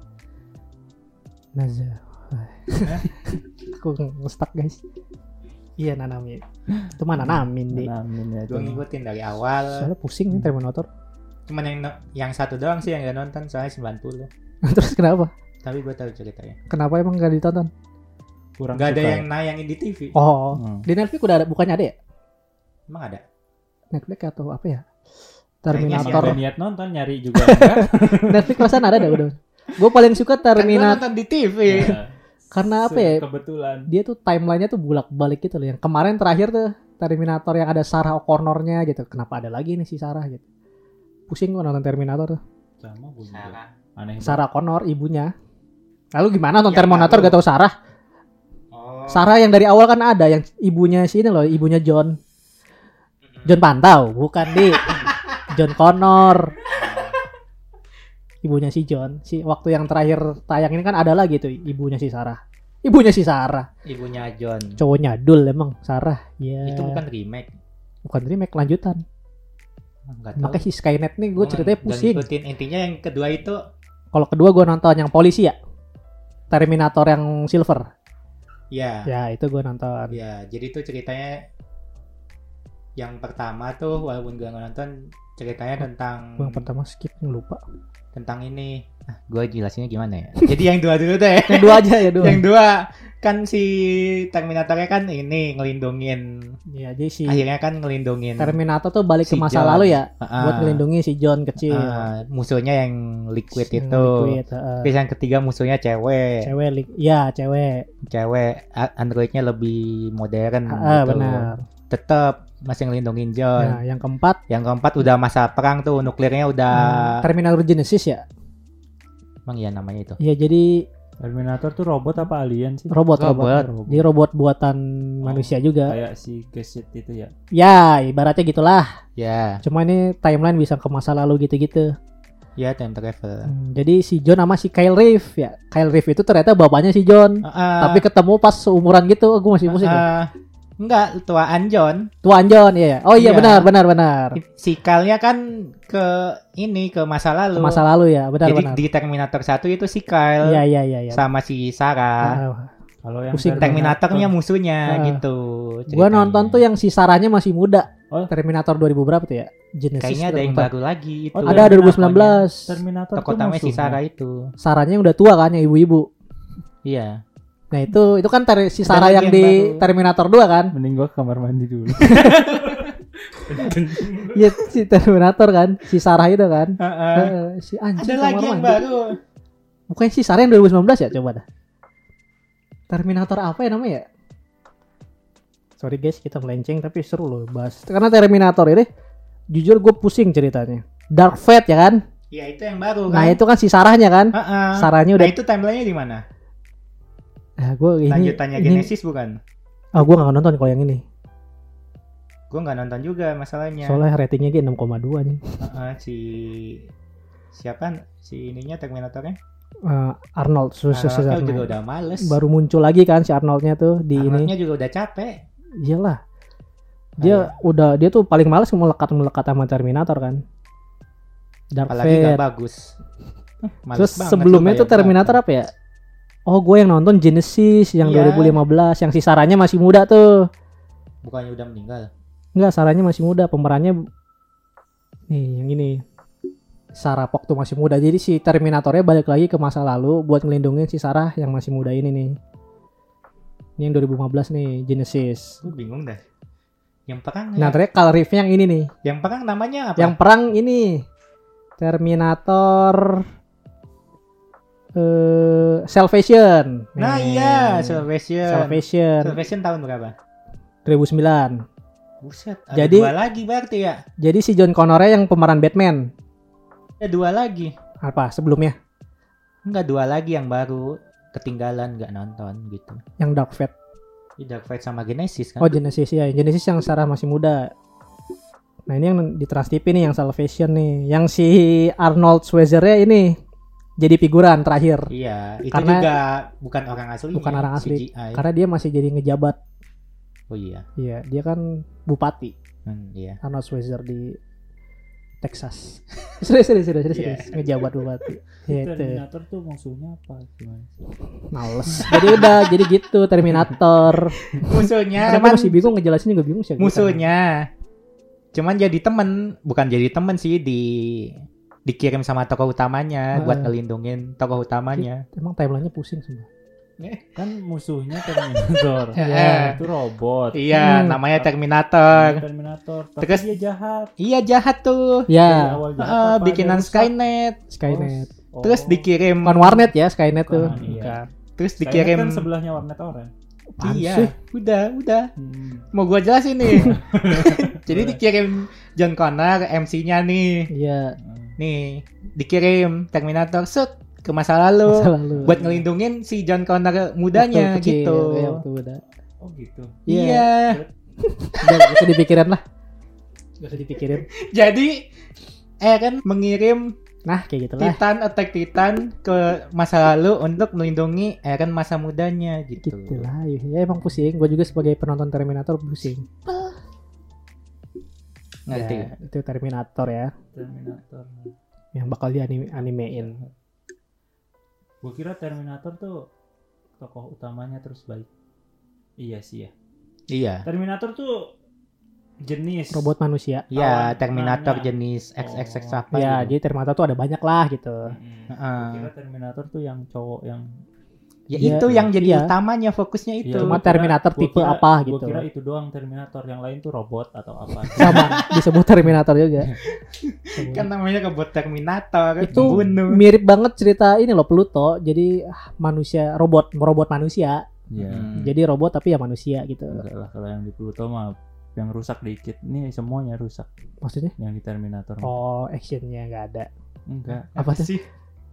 Naza. [LAUGHS] Aku ngestak guys. Iya Nanami. Itu mana Nanamin di. Nanamin ya. Gue ngikutin dari awal. Soalnya pusing nih Terminator. Cuman yang yang satu doang sih yang gak nonton soalnya 90. [LAUGHS] Terus kenapa? Tapi gue tahu ceritanya. Kenapa emang gak ditonton? Kurang Gak ada yang nayangin di TV. Oh, Hmm. di Netflix udah ada bukannya ada ya? Emang ada? Netflix atau apa ya? Terminator. ada niat nonton nyari juga [LAUGHS] enggak. Netflix perasaan ada dah udah. Gue paling suka Kan Terminator nonton di TV. Nah, karena apa ya? Kebetulan. Dia tuh timelinenya tuh bulak-balik gitu loh. Yang kemarin terakhir tuh Terminator yang ada Sarah O'Connornya gitu. Kenapa ada lagi nih si Sarah gitu? Pusing gua nonton Terminator tuh. Sama gua juga. Sarah. Aneh. Sarah Connor ibunya. Lalu gimana nonton Yang Terminator gak tau Sarah? Oh. Sarah yang dari awal kan ada yang ibunya sini loh, ibunya John. John Pantau, bukan di [LAUGHS] John Connor. Ibunya si John. Si waktu yang terakhir tayang ini kan ada lagi tuh ibunya si Sarah. Ibunya si Sarah. Ibunya John. Cowoknya Dul emang Sarah. Ya. Itu bukan remake. bukan remake lanjutan. Enggak. Makanya si Skynet nih gue ceritanya pusing. ngikutin. Intinya yang kedua itu Kalau kedua gue nonton yang polisi ya. Terminator yang silver. ya. Ya itu gue nonton. Ya, jadi itu ceritanya yang pertama tuh walaupun gue nonton ceritanya tentang yang pertama skip lupa. tentang ini. Ah, gue jelasinnya gimana ya? [LAUGHS] Jadi yang dua dulu deh. Yang dua aja ya dua. yang dua kan si Terminatornya kan ini ngelindungin Iya, jadi si akhirnya kan ngelindungin Terminator tuh balik ke Si masa John. lalu ya Ah, buat ngelindungi si John kecil. ah, musuhnya yang liquid Yang itu. liquid, heeh. Terus yang ketiga musuhnya cewek. Cewek, ya cewek. Cewek androidnya lebih modern Heeh, gitu. benar. Tetap masih ngelindungin John. Nah, yang keempat Yang keempat udah masa perang tuh nuklirnya udah hmm, Terminator Genesis ya. Emang ya namanya itu. Iya, jadi Terminator tuh robot apa alien sih? robot robot. Robot. Robot. Jadi robot buatan Oh, manusia juga. Kayak si Gesit itu ya. Ya, ibaratnya gitulah. Ya, Cuma ini timeline bisa ke masa lalu gitu-gitu. ya time travel. Hmm, jadi si John sama si Kyle Reese ya. Kyle Reese itu ternyata bapaknya si John. Ah, Tapi ketemu pas seumuran gitu, gue masih pusing. ya. ah, enggak tuaan John. Tuan John, iya. Oh iya Iya. benar, benar, benar. Si Kyle-nya kan ke ini ke masa lalu. Ke masa lalu ya, benar, Jadi benar. di Terminator 1 itu si Kyle Iya, iya, iya, iya. sama si Sarah. Ah, Kalau yang Pusing. Terminatornya musuhnya Ah. gitu. Gua ceritanya. nonton tuh yang si Saranya masih muda. Oh. Terminator 2000 berapa tuh ya? Genesis. kayaknya ada yang baru lagi itu. Oh, Ada ada 2019. Terminator Tokoh tuh utamanya si musuhnya. Sarah itu. Saranya udah tua kan yang ibu-ibu. Iya. Nah, itu itu kan ter- si Sarah yang yang di baru. Terminator 2 kan? Mending gua ke kamar mandi dulu. [LAUGHS] Iya si Terminator kan, si Sarah itu kan. Heeh. Eh, si anjing Ada lagi yang mandi. baru. Bukannya si Sarah yang 2019 ya coba dah. Terminator apa ya namanya ya? Sorry guys kita melenceng tapi seru loh bahas. Karena Terminator ini jujur gue pusing ceritanya. Dark Fate ya kan? Ya itu yang baru kan. Nah itu kan si Sarahnya kan? Heeh. Sarahnya Nah udah. itu timelinenya di mana? Ah, gue ini. Lanjutannya ini Genesis bukan? ah gue gak nonton kalau yang ini. Gue nggak nonton juga masalahnya. Soalnya ratingnya dia 6,2 nih. Heeh, si siapa si ininya Terminatornya? Eh, Arnold Schwarzenegger Arnoldnya juga udah males. baru muncul lagi kan si Arnoldnya tuh di ini. Arnoldnya juga udah capek. Iyalah. Dia udah dia tuh paling males melekat-melekat sama Terminator kan. Dark Apalagi Fate. bagus. Hah, males Terus sebelumnya lu tuh Terminator apa ya? Oh, gue yang nonton Genesis yang Iya. 2015 yang si Saranya masih muda tuh. Bukannya udah meninggal. Enggak, Saranya masih muda, pemerannya nih yang ini. Sarah Pok tuh masih muda. Jadi si Terminatornya balik lagi ke masa lalu buat ngelindungin si Sarah yang masih muda ini nih. Ini yang 2015 nih, Genesis. Gue bingung dah. Yang perang Nah, ya? ternyata riffnya yang ini nih. Yang perang namanya apa? Yang perang ini Terminator eh Salvation. Nah Nih. iya, Salvation. Salvation Salvation tahun berapa? 2009. Buset, ada Jadi- dua lagi berarti ya? Jadi si John Connornya yang pemeran Batman. Ada dua lagi. Apa sebelumnya? Enggak dua lagi yang baru ketinggalan nggak nonton gitu. Yang Dark Fate. Ini Dark Fate sama Genesis kan? Oh Genesis ya, Genesis yang Sarah masih muda. Nah ini yang di Trans TV nih yang Salvation nih, yang si Arnold Schwarzenegger ini jadi figuran terakhir, Iya, itu Karena- juga bukan orang asli. bukan orang asli, CGI. karena dia masih jadi ngejabat. Oh iya, Iya, dia kan bupati Hmm, iya. Arnold Schwarzenegger di Texas. [LAUGHS] serius, serius, serius, serius, Iya. serius. ngejabat bupati. [LAUGHS] Gitu. Terminator tuh musuhnya apa gimana? Males. jadi udah, jadi gitu Terminator. [LAUGHS] Musuhnya cuman masih bingung ngejelasin juga bingung sih. musuhnya. Cuman jadi temen, bukan jadi temen sih di dikirim sama tokoh utamanya buat Heeh. ngelindungin tokoh utamanya. Emang timelinenya pusing semua. Kan musuhnya Terminator. [LAUGHS] Iya. Itu robot. Iya, Hmm. namanya Terminator. Terminator. Tapi Terus- dia jahat. Iya jahat tuh. Dari Ya, awal jahat Heeh, apa, bikinan? Skynet. Skynet. Oh. Terus dikirim Bukan Warnet ya, Skynet tuh. Bukan, iya. Terus Skynet dikirim kan sebelahnya Warnet. Apaan Iya, sih? udah, udah. Hmm. Mau gua jelasin nih. [LAUGHS] Jadi dikirim John Connor MC-nya nih. Iya, Nih, dikirim Terminator set ke masa lalu masa lalu. buat ngelindungin si John Connor mudanya Waktu kecil, gitu. Iya, waktu muda. Oh gitu. Iya. Iya. Udah, gak usah dipikirin lah. Gak usah dipikirin. [LAUGHS] Jadi Eren mengirim Nah, kayak gitu lah. Titan Attack Titan ke masa lalu untuk melindungi Eren masa mudanya gitu. Gitu lah. Ya emang pusing. Gue juga sebagai penonton Terminator pusing. Ngerti? Ya, itu Terminator ya. Terminator. Yang bakal di anime animein. Gue kira Terminator tuh tokoh utamanya terus baik. Iya sih ya. Iya. Terminator tuh jenis Robot manusia. Iya, Lawan Terminator mananya. jenis XXX Oh. apa Ya, gitu. jadi Terminator tuh ada banyak lah gitu. Heeh. Gua kira Terminator tuh yang cowok yang Ya Iya, itu yang jadi iya. utamanya fokusnya itu. Iya, Cuma kira- Terminator tipe kira- apa gua gitu. kira itu doang Terminator, yang lain tuh robot atau apa. [LAUGHS] Sama disebut Terminator juga. [LAUGHS] kan namanya robot Terminator itu pembunuh. mirip banget cerita ini loh Pluto. Jadi ah, manusia robot robot manusia. Iya. Hmm. Jadi robot tapi ya manusia gitu. Enggak lah kalau yang di Pluto mah yang rusak dikit. Ini semuanya rusak Maksudnya? yang di Terminator. Oh, actionnya nggak ada. Enggak, Apa sih?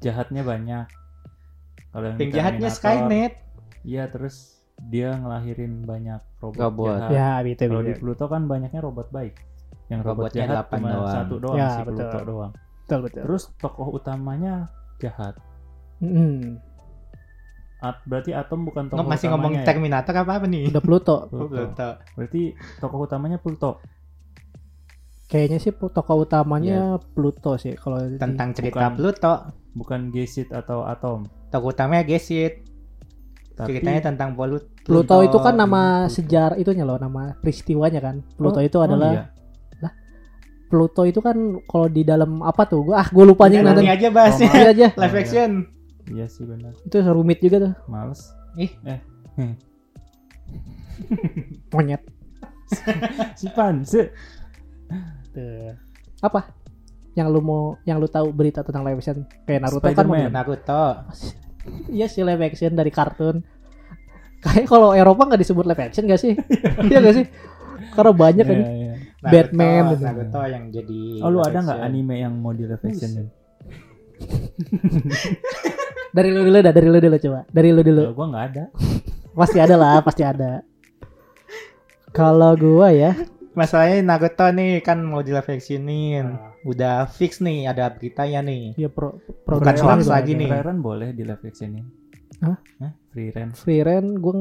jahatnya banyak. Kalau yang, jahatnya Skynet. Iya, terus dia ngelahirin banyak robot, Robot. jahat. Ya, itu Kalau di gitu. Pluto kan banyaknya robot baik. Yang robot Robotnya jahat delapan cuma doang. satu doang Ya, si betul. Pluto doang. Betul, betul. Terus tokoh utamanya jahat. Mm-mm. At, berarti Atom bukan tokoh masih ngomong ya? Terminator apa apa nih? Udah Pluto. [LAUGHS] Oh, Pluto. Pluto. Berarti tokoh utamanya Pluto. Kayaknya sih tokoh utamanya Pluto sih kalau di- Tentang cerita Bukan. Pluto. Bukan Gesit atau Atom. Tokoh utamanya Gesit. Tapi Ceritanya tentang Pluto. Pluto itu kan nama Pluto. sejarah itunya loh, nama peristiwanya kan. Pluto Oh, itu oh adalah iya. Pluto itu kan kalau di dalam apa tuh? Gua ah gue lupa aja Ini nonton. aja bahasnya. Iya aja. [LAUGHS] Live Oh, action. Iya sih benar. Itu rumit juga tuh. Males. Ih. Eh. [LAUGHS] Monyet. [LAUGHS] Si Pan, se- Apa? Yang lu mau yang lu tahu berita tentang live action kayak Naruto kan Spider-Man. Naruto. Iya sih live action dari kartun. Kayak kalau Eropa nggak disebut live action gak sih? Iya gak sih? Karena banyak kan. Iya, iya. Naruto, Batman gitu. Naruto yang jadi Oh lu ada nggak anime yang mau di live action? [LAUGHS] Dari lu dulu dah, dari lu dulu coba. Dari lu dulu. Kalau gua nggak ada. Pasti ada lah, pasti ada. Kalau gua ya, Masalahnya Naruto nih kan mau di live actionin. Ah. Udah fix nih ada beritanya nih. ya pro, Bukan produksi hoax lagi nih. Free Run boleh di live actionin. Hah? Hah? Free Run. Free Run, gua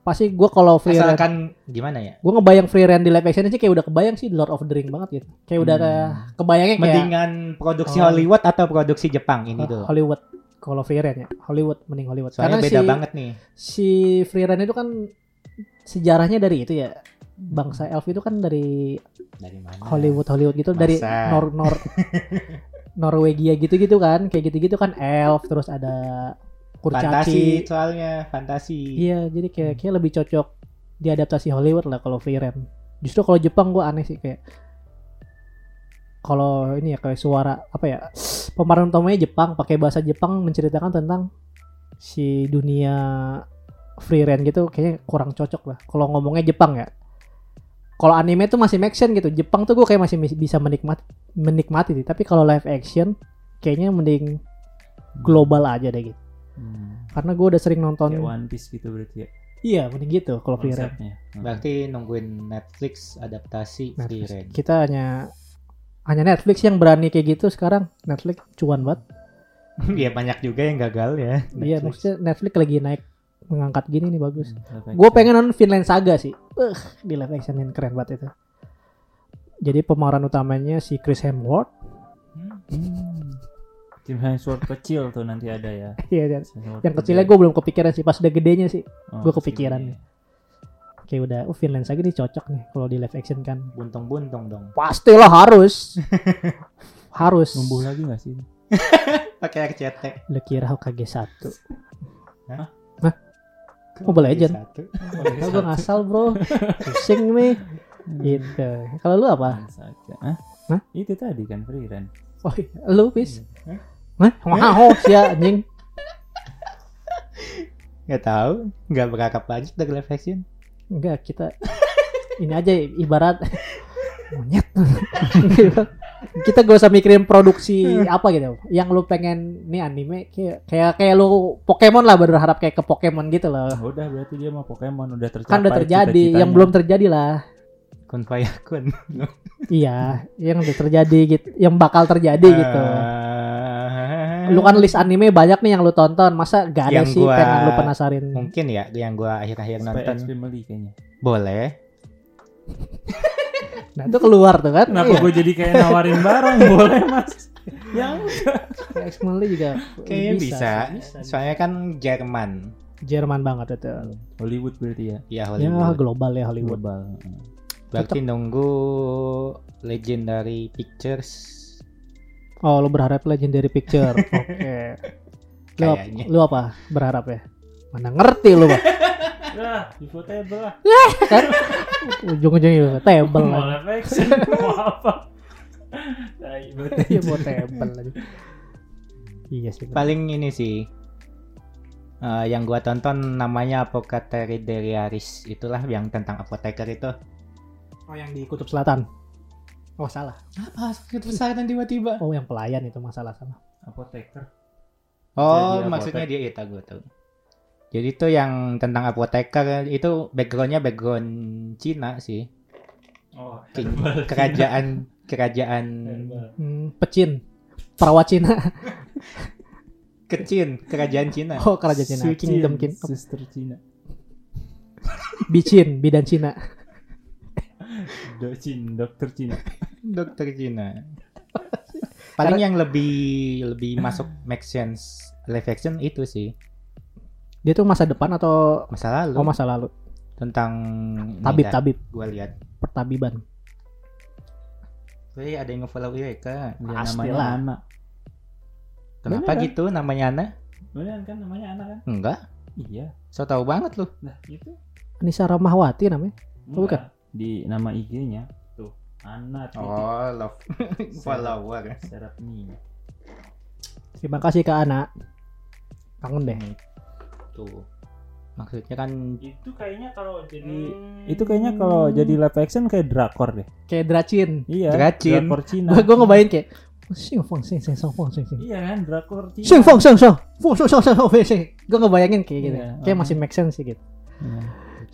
pasti gua kalau free Asalkan gimana ya? gua ngebayang free run di live action sih kayak udah kebayang sih Lord of the Ring banget gitu. Kayak udah Hmm. kayak kebayangnya kayak Mendingan produksi Oh. Hollywood atau produksi Jepang ini Oh, tuh. Hollywood. Kalau free run ya, Hollywood mending Hollywood. Soalnya Karena beda si, banget nih. si free run itu kan sejarahnya dari itu ya. Bangsa elf itu kan dari Dari mana? Hollywood Hollywood gitu dari Masa? Nor Nor [LAUGHS] Norwegia gitu-gitu kan kayak gitu-gitu kan elf terus ada Fantasi kurcaci soalnya, fantasi. iya jadi kayak kayak lebih cocok diadaptasi Hollywood lah kalau run justru kalau Jepang gua aneh sih kayak kalau ini ya kayak suara apa ya pemeran utamanya Jepang pakai bahasa Jepang menceritakan tentang si dunia free run gitu kayaknya kurang cocok lah kalau ngomongnya Jepang ya kalau anime tuh masih make sense gitu Jepang tuh gue kayak masih bisa menikmati menikmati sih. tapi kalau live action kayaknya mending global aja deh gitu Hmm. karena gue udah sering nonton Kayak One Piece gitu berarti ya. iya mending gitu kalau free Konsepnya. Hmm. Berarti nungguin Netflix adaptasi free Netflix. run. kita hanya hanya Netflix yang berani kayak gitu sekarang Netflix cuan banget [LAUGHS] ya banyak juga yang gagal ya. iya Netflix. maksudnya Netflix lagi naik mengangkat gini nih bagus Hmm, gue action. pengen nonton Finland Saga sih uh, di live actionin keren banget itu jadi pemeran utamanya si Chris Hemsworth Hmm. Tim Hemsworth kecil tuh nanti ada ya. [LAUGHS] iya iya. Hemsworth yang kecilnya gue belum kepikiran sih pas udah gedenya sih Oh, gua kecil kepikiran nih. kayak udah oh Finland Saga nih cocok nih kalau di live action kan Buntung-buntung dong. pastilah harus [LAUGHS] harus Numbuh lagi gak sih? [LAUGHS] Pakai RCT. lu kira Hokage satu Hah? Hah? Mobile Legend. Kalau gue ngasal bro Pusing nih Gitu Kalau lu apa? Saja. Hah? Hah? Itu tadi kan free run. Oh lu bis Hah? Wow ya anjing Gak tahu, nggak berharap lagi dari live action. Enggak kita Ini aja ibarat Monyet [LAUGHS] Kita gak usah mikirin produksi apa gitu Yang lu pengen Nih anime Kayak kayak, kayak lu Pokemon lah berharap kayak ke Pokemon gitu loh Oh, udah berarti dia mau Pokemon udah tercapai. Kan udah terjadi cita-citanya. Yang belum terjadi lah Kun fayakun. [LAUGHS] Iya Yang udah terjadi gitu Yang bakal terjadi gitu Ah. lu kan list anime banyak nih yang lu tonton masa gak ada Yang sih gua- pengen lu penasarin mungkin ya yang gua akhir-akhir nonton boleh. [LAUGHS] nah itu keluar tuh kan Kenapa Iya. gue jadi kayak nawarin barang? [LAUGHS] Boleh mas. Yang X-Men juga Kayaknya bisa. Soalnya kan Jerman. Jerman banget itu Hollywood berarti ya. Ya ya Hollywood. global ya Hollywood Global. Berarti nunggu Legendary Pictures. oh lu berharap Legendary Picture [LAUGHS] oke lu, ap- Kayaknya. lu apa berharap ya mana ngerti lu Pak. [LAUGHS] Nah, Ufotable lah. kan ujung-ujungnya juga table Mau lah mau apa? Banget. [LAUGHS] iya table lagi iya sih. Paling ini sih. eh, yang gua tonton namanya Apothecary Deliaris itulah yang tentang apoteker itu. oh yang di Kutub Selatan oh salah Apa sakit kesehatan tiba-tiba? oh yang pelayan itu masalah sama Apoteker. Oh, Jadi maksudnya apotek. dia itu gue tahu. Jadi itu yang tentang apoteker itu backgroundnya background Cina sih. Oh, King- kerajaan kerajaan hmm, pecin perawat Cina [LAUGHS] kecil kerajaan Cina. oh kerajaan Cina Suci, Kingdom King Suster Cina. [LAUGHS] Bicin, bidan Cina. [LAUGHS] Docin, dokter Cina. Dokter Cina. Paling yang lebih lebih masuk make sense live action itu sih Dia tuh masa depan atau masa lalu oh masa lalu? tentang Tabib, tabib, Gue lihat. pertabiban. Wih, ada yang nge-follow Pastilah. namanya Ana. Kenapa Beneran? gitu namanya Ana? Beneran kan namanya Ana kan? Enggak. Iya. So tahu banget lu. Nah, itu. Anissa Rahmawati namanya. Oh, bukan? Di nama IG-nya. Ana titik Oh, love follower. serap nih. Terima kasih Kak Ana. Kangen deh. Tuh. Maksudnya kan Itu kayaknya kalau jadi Hmm. itu kayaknya kalau jadi live action kayak drakor deh. Kayak Dracin. Iya. Dracin. Drakor Cina. Gua gua ngebayangin kayak sing fong sing sing song fong sing sing. Iya kan drakor Cina. Sing fong sing song. Fong sing song sing fong sing. Gua ngebayangin kayak gitu. Iya, Kayak uh-huh. masih make sense sih gitu. Iya.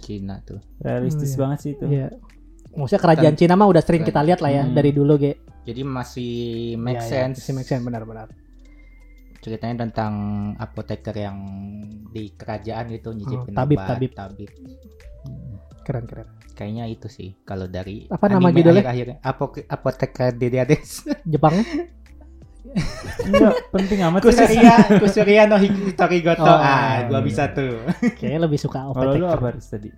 Cina tuh. Realistis Hmm, iya. banget sih itu. Iya. Maksudnya kerajaan Cina mah udah sering kita lihat lah ya Hmm. dari dulu ge. Jadi masih make Iya, iya, sense. Masih make sense benar-benar. Ceritanya tentang apoteker yang di kerajaan gitu nyicipin tabib, obat, tabib. tabib. Keren keren. Kayaknya itu sih kalau dari Apa nama judulnya? akhir-akhir Apo- apoteker Diriades. [LAUGHS] Jepang Enggak penting amat sih. Kusuria, Kusuria no Hitorigoto. Oh, ah, gua iya. bisa tuh. [LAUGHS] kayaknya lebih suka Kalau lu apa tadi?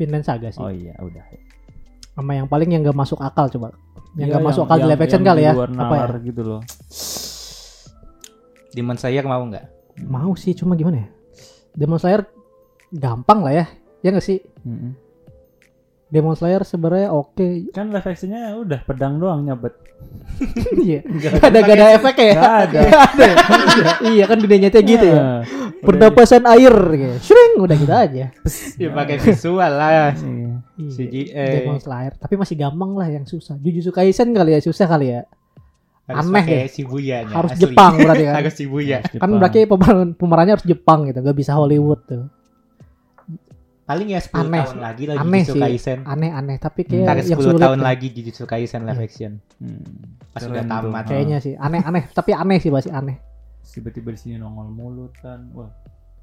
Vinland Saga sih. Oh iya, udah. Sama yang paling yang gak masuk akal coba. Yang Iya, gak masuk akal di live action kali ya. Apa ya? gitu loh. Demon Slayer mau nggak? Mau sih cuma gimana ya? Demon Slayer gampang lah ya. Ya gak sih? Mm-mm. Demon Slayer sebenarnya oke. Kan live actionnya udah pedang doang nyabet. [LAUGHS] Iya. [LAUGHS] Gak ada gak ada efek ya? Gak ada. [LAUGHS] Gak ada. iya kan dunia nyata gitu ya. Nah, Pernapasan air gitu. Shring udah gitu aja. Ya pakai visual lah. Iya. Iya. CGI. Demon Slayer, tapi masih gampang lah yang susah. Jujutsu Kaisen kali ya susah kali ya. Harus Aneh pakai deh. Shibuya-nya, Harus asli. Jepang berarti [LAUGHS] kan. Harus Shibuya. Harus kan berarti pemeran pemerannya harus Jepang gitu, gak bisa Hollywood tuh. Paling ya 10 Aneh tahun sih. lagi lah Aneh Jujutsu sih. Kaisen. Aneh-aneh, tapi Hmm. kayak Ntar yang 10 sulit tahun tuh. lagi Jujutsu Kaisen live Iya. action. Hmm. Pas udah tamat. Kayaknya sih aneh-aneh, [LAUGHS] tapi aneh sih masih aneh. tiba-tiba di sini nongol mulut kan. Wah,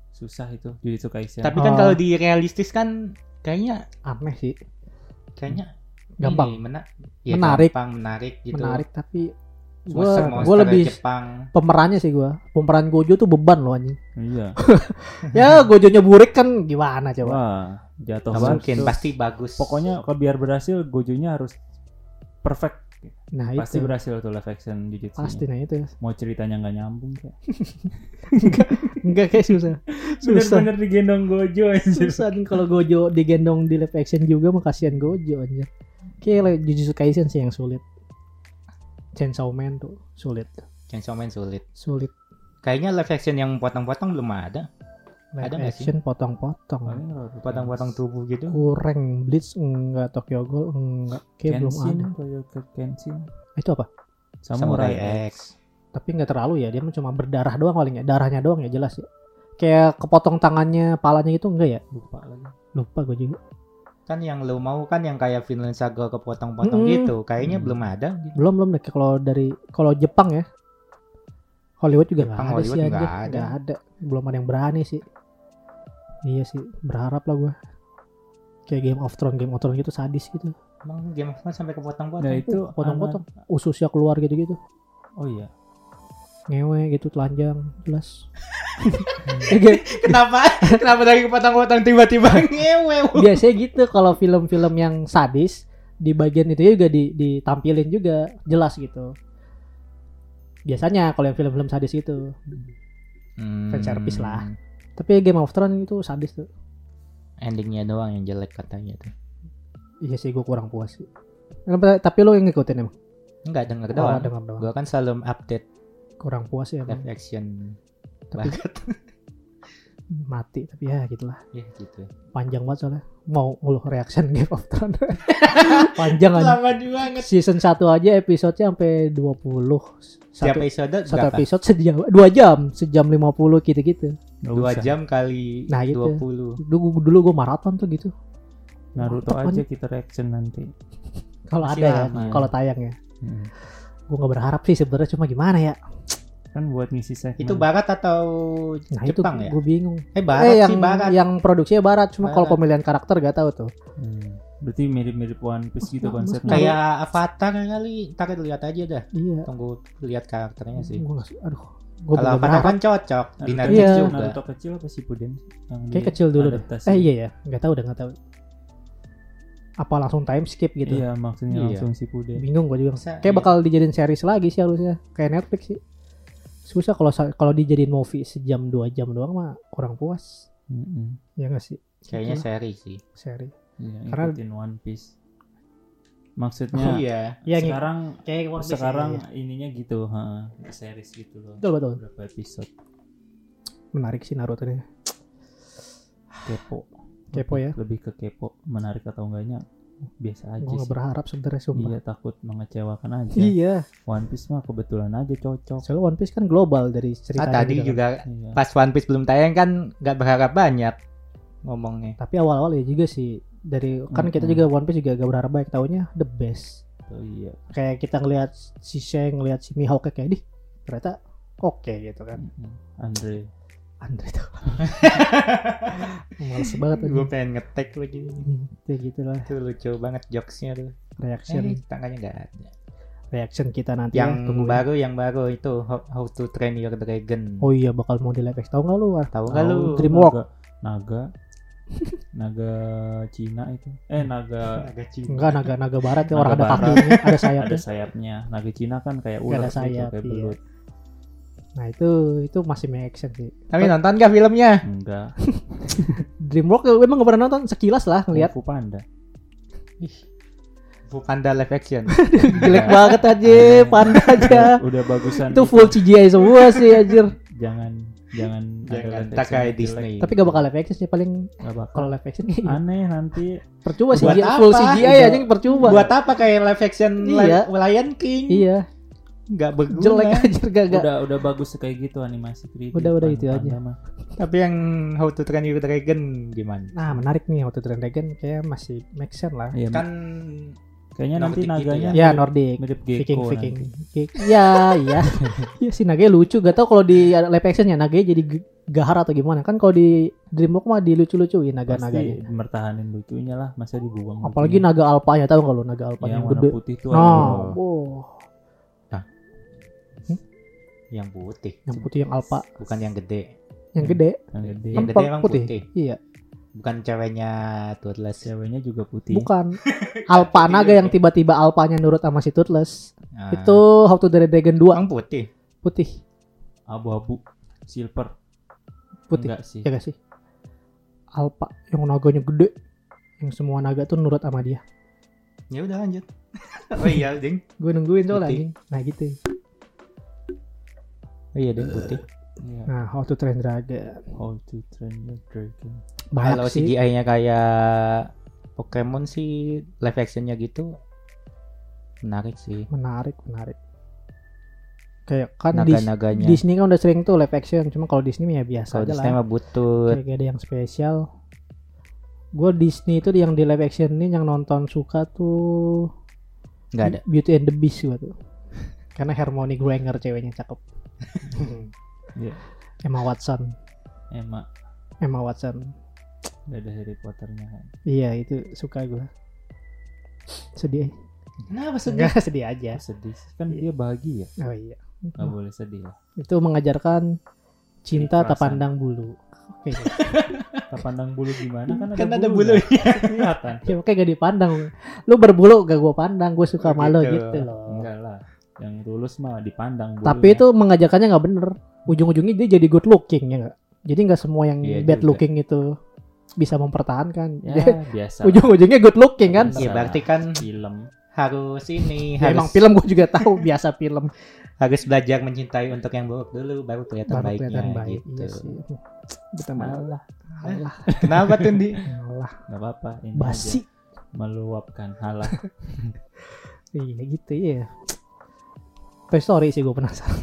susah itu Jujutsu Kaisen. Tapi kan Oh. kalau di realistis kan kayaknya Aneh sih, kayaknya gampang, ini, mena- ya, Menarik. gampang, menarik gitu. menarik tapi gue gue lebih Jepang. pemerannya sih gue pemeran Gojo tuh beban loh anjing iya. [LAUGHS] ya Gojonya burik kan gimana coba Wah, jatuh banget. mungkin, tuh. pasti bagus. Pokoknya kalau biar berhasil Gojonya harus perfect. nah Pasti itu berhasil tuh live action Jujutsu. pasti nah itu Mau ceritanya nggak nyambung kayak. enggak kayak susah susah Bener-bener digendong Gojo anjir. susah nih kalau Gojo digendong di live action juga mah kasihan Gojo anjir kayak Jujutsu Kaisen sih yang sulit Chainsaw Man tuh sulit Chainsaw Man sulit. sulit Kayaknya live action yang potong-potong belum ada. live Ada nggak sih? action potong-potong Potong-potong tubuh gitu. kurang Blitz enggak Tokyo Ghoul enggak kayak belum Kenshin, ada Kenshin. itu apa Samurai, Samurai X. X. tapi nggak terlalu ya dia mah cuma berdarah doang paling ya darahnya doang ya jelas ya kayak kepotong tangannya palanya gitu enggak ya Lupa lagi. lupa gue juga Kan yang lo mau kan yang kayak Vinland Saga kepotong-potong Mm-mm. gitu. Kayaknya Hmm. belum ada. gitu. belum belum deh kalau dari kalau Jepang ya Hollywood juga nggak Jepang, ada Hollywood sih nggak anjir ada. ada belum ada yang berani sih iya sih berharap lah gue kayak Game of Thrones Game of Thrones gitu sadis gitu Emang Game of Thrones sampai kepotong-potong. Nah, itu potong-potong ususnya keluar gitu gitu anak- Oh iya. Ngewe gitu telanjang jelas [LAUGHS] kenapa? kenapa dari kepotong-potong tiba-tiba [LAUGHS] ngewe? biasanya gitu kalau film-film yang sadis di bagian itu juga di, ditampilin juga jelas gitu biasanya kalau yang film-film sadis itu Hmm. Fan service lah. tapi Game of Thrones itu sadis tuh Endingnya doang yang jelek katanya tuh. iya sih gue kurang puas sih tapi lo yang ngikutin emang Enggak denger oh, doang. denger doang Gua kan selalu update kurang puas ya emang live action tapi banget. [LAUGHS] mati tapi ya gitulah ya gitu. panjang banget soalnya mau ngeluh reaction Game of Thrones [LAUGHS] panjang aja Lama banget. season 1 aja episodenya sampai 20 Setiap satu, episode satu berapa? episode sejam dua jam sejam 50 gitu-gitu Nggak Dua usah. jam kali Nah, gitu. 20. dulu dulu gue maraton tuh gitu Naruto Mantap, aja kita reaction nanti. kalau ada ya kalau tayang ya Hmm. Gue nggak berharap sih sebenarnya cuma gimana ya Kan buat ngisi segmen. Itu barat atau nah Jepang itu ya? gue bingung Eh barat eh yang sih barat. yang produksinya barat cuma kalau pemilihan karakter gak tahu tuh Hmm. Berarti mirip-mirip One Piece gitu Mas- konsepnya. Kayak Avatar kali. Ntar lihat aja dah. iya Tunggu lihat karakternya sih. gue nggak aduh gue Kalau Avatar kan cocok di Netflix Iya. juga. Naruto kecil apa Shippuden sih? Yang kayak kecil dulu deh eh iya ya nggak tahu udah nggak tahu apa langsung time skip gitu Iya, maksudnya Iya. langsung Shippuden. bingung gue juga kayak iya. bakal dijadiin series lagi sih harusnya kayak Netflix sih susah kalau kalau dijadiin movie sejam dua jam doang mah kurang puas Mm-mm. ya nggak sih Kayaknya Itulah, seri sih. seri Iya, Karena- ikutin One Piece. Maksudnya iya. Iya, ngik- sekarang kayak One Piece sekarang ya, ya. ininya gitu, heeh, series gitu loh. Betul betul. Berapa episode Menarik sih Naruto ini. kepo. Kepo ya. Lebih ke kepo, menarik atau enggaknya biasa aja Gue gak sih. berharap sebenarnya sumpah. Iya takut mengecewakan aja. Iya. One Piece mah kebetulan aja cocok. Soalnya One Piece kan global dari cerita. Ah, tadi juga Iya. pas One Piece belum tayang kan nggak berharap banyak ngomongnya. Tapi awal-awal ya juga sih dari kan kita Mm-mm. juga One Piece juga gak berharap banyak taunya the best. Oh, iya. Kayak kita ngelihat si Shang, ngelihat si Mihawk kayak di ternyata oke gitu kan. Mm-mm. Andre. Andre tuh. Males banget. [LAUGHS] Gue pengen ngetek lagi. Kayak gitu lah Itu lucu banget jokesnya tuh. reaction Eh, tangannya nggak ada. reaction kita nanti ya, Yang tungguin. baru, yang baru itu How, How to Train Your Dragon. Oh iya bakal mau di live action. Tahu nggak lu? Tahu nggak lu? Tahu, Dreamwork. Naga. Naga. naga Cina itu. Eh naga [LAUGHS] Agak Cina. Enggak naga naga barat ya Naga orang ada kakinya, ada ada sayapnya. sayapnya. Naga Cina kan kayak ular ada gitu, sayap, kayak iya. Nah itu itu masih make action sih. Tapi nonton gak filmnya? Enggak. [LAUGHS] Dreamwork emang gak pernah nonton sekilas lah ngeliat Kung Fu Panda. Fu Panda live action. [LAUGHS] jelek banget aja panda aja. Udah bagusan itu full CGI semua sih anjir. jangan jangan Jangan tak action kayak. Disney. Tapi gak bakal live action sih paling Nggak bakal. kalau live action Aneh nanti percuma sih full? CGI aja percuma. Buat apa kayak live action Iya. Li- Lion King? Iya, Nggak berguna. jelek anjir gak gak. udah udah bagus kayak gitu animasi 3D. Udah- udah itu aja. mah. Tapi yang How to Train Your Dragon gimana? Nah menarik nih How to Train Dragon kayak masih make sense lah. Iya, Kan kayaknya nanti Nordic gitu naganya Ya mirip- Nordic. mirip Viking Gecko Viking. Ge- Ya iya. [LAUGHS] Iya si Nage lucu. Gak tau kalau di live actionnya Nage jadi gahar atau gimana. Kan kalau di Dreamwork mah dilucu-lucuin naga-naganya. Pasti mertahanin lucunya lah, masa dibuang. Apalagi lucunya. naga alpanya tahu nggak lo naga alpanya yang yang gede. putih tuh. Nah, aduh. Yang putih, yang putih yang alpa, bukan yang gede. yang gede. yang gede. Yang gede emang putih. putih. Iya, Bukan ceweknya Toothless. Ceweknya juga putih. bukan. [LAUGHS] alpa naga yang tiba-tiba alpanya nurut sama si Toothless. Nah, Itu How to Train Dragon 2 emang putih. putih. Abu-abu, silver. Putih. Enggak sih. Ya gak sih? Alpa yang naganya gede. Yang semua naga tuh nurut sama dia. Ya udah lanjut. [LAUGHS] oh iya, ding. Gue nungguin soalnya. Nah gitu. Oh iya, ding putih. Iya. Nah, How to Train Dragon. How to Train Dragon. Banyak Kalau sih. CGI-nya kayak Pokemon sih live actionnya gitu menarik sih. Menarik, menarik. Kayak kan di Naga-naganya. Disney kan udah sering tuh live action. Cuma kalau Disney mah ya biasa Kalau aja Disney lah. mah butut. Kayak ada yang spesial. Gue Disney itu yang di live action ini yang nonton suka tuh Nggak ada. Beauty and the Beast gue tuh. [LAUGHS] Karena Hermione Granger ceweknya cakep. [LAUGHS] Iya. Emma Watson. Emma Emma Watson. udah ada Harry Potternya kan. Iya itu suka gue. Sedih. Kenapa Enggak [LAUGHS] sedih aja. Oh, sedih. Kan dia bahagia. Oh iya. Nggak boleh sedih lah. Itu mengajarkan cinta tak pandang bulu. Oke. [LAUGHS] Tak pandang bulu gimana kan ada Kan ada bulunya. bulunya. Kelihatan. ya makanya gak dipandang. Lu berbulu gak gue pandang. Gue suka Oh, malu gitu. gitu loh. Yang tulus mah dipandang. Tapi itu mengajarkannya nggak bener. Ujung-ujungnya dia jadi good looking ya nggak. Jadi nggak semua yang Iya bad juga. looking itu bisa mempertahankan. ya biasa. [LAUGHS] Ujung-ujungnya good looking kan. Iya berarti kan film. harus ini Ya, harus emang film gue juga tahu biasa film [LAUGHS] harus belajar mencintai untuk yang buruk dulu baru kelihatan baru baiknya kelihatan baik. gitu. Iya sih. Kita malah [LAUGHS] Kenapa tuh di? malah nggak apa-apa. Ini basi. aja. Meluapkan halah. Iya gitu ya. Toy Story sih gue penasaran.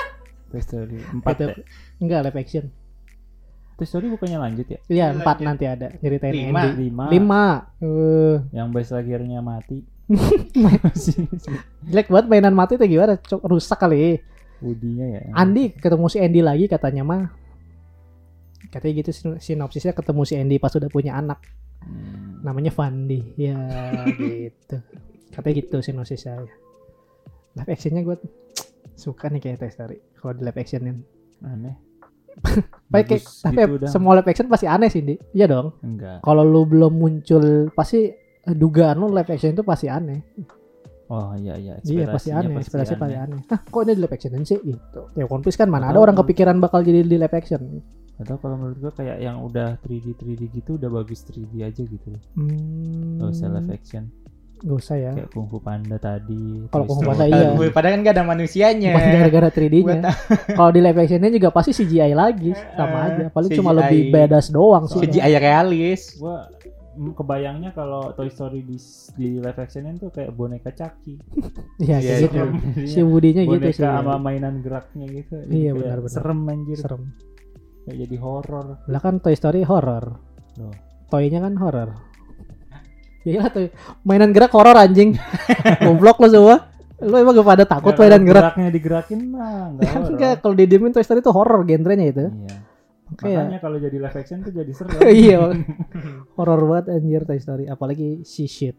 [LAUGHS] Toy Story 4 Itu- ya? Enggak live action. Toy Story bukannya lanjut ya? Iya Lanjut. empat nanti ada nyeritain Lima. Andy. 5. Lima. Eh, [LAUGHS] Yang Buzz Lightyear-nya mati. [LAUGHS] jelek banget mainan mati itu gimana? Cok, rusak kali. Woody-nya ya. Andi ketemu si Andy lagi katanya mah. Katanya gitu sin- sinopsisnya ketemu si Andy pas udah punya anak. Hmm. Namanya Fandi. Ya gitu. Katanya gitu sinopsisnya. Live actionnya gue suka nih kayak Toy Story. Kalau di live actionin. Aneh. [LAUGHS] Baik, tapi gitu semua live action pasti aneh sih, Di. Iya dong. Enggak. Kalau lu belum muncul pasti eh, dugaan lu live action itu pasti aneh. Oh iya iya. Iya pasti aneh, ekspektasi pasti aneh. Nah, kok ini di live action sih gitu. Ya One Piece kan mana ada Atau- orang kepikiran bakal jadi di live action. Atau kalau menurut gua kayak yang udah 3D 3D gitu udah bagus 3D aja gitu. Hmm. Gak usah live action. Gak usah ya. kayak Kung Fu Panda tadi. Kalau Toy Kung Fu Story. Panda iya. Padahal- kan gak ada manusianya. Bukan gara-gara 3D-nya. Buat Kalau di live actionnya juga pasti CGI lagi sama Eh, aja. Paling cuma CGI. lebih badass doang sih. CGI realis. Gua kebayangnya kalau Toy Story di di live actionnya tuh kayak boneka Chucky. [LAUGHS] Iya Iya, kayak gitu. Jadinya Si Woody-nya gitu boneka sih. sama mainan geraknya gitu. Iya, benar-benar. Serem anjir. Serem. Kayak jadi horor. Lah kan Toy Story horror. Toy-nya kan horror. Iya tuh. Mainan gerak horror anjing. [LAUGHS] Goblok lo semua. Lo emang gak pada takut Ya, mainan gerak? Geraknya digerakin mah enggak [LAUGHS] horor. Enggak, kalau didiemin Toy Story itu horror genrenya itu. Iya. Kayak Makanya kalau jadi live action tuh jadi seru. [LAUGHS] iya. horror banget anjir Toy Story, apalagi si shit.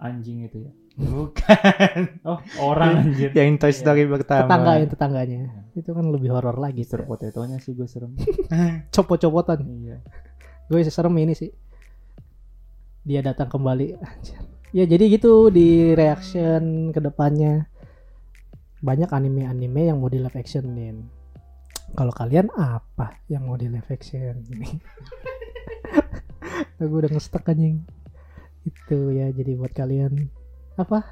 Anjing itu ya. Bukan. Oh, orang anjir. Yang Toy Story pertama. Tetanggain tetangganya. Itu kan lebih horor lagi. Mister Potato-nya sih gue serem. Copot-copotan. iya. Gue serem ini sih. Dia datang kembali. Anjir. Ya jadi gitu di reaction ke depannya banyak anime-anime yang mau di live actionin. Kalau kalian apa yang mau di live action [LAUGHS] ini? gue udah ngestek anjing. Itu ya jadi buat kalian apa?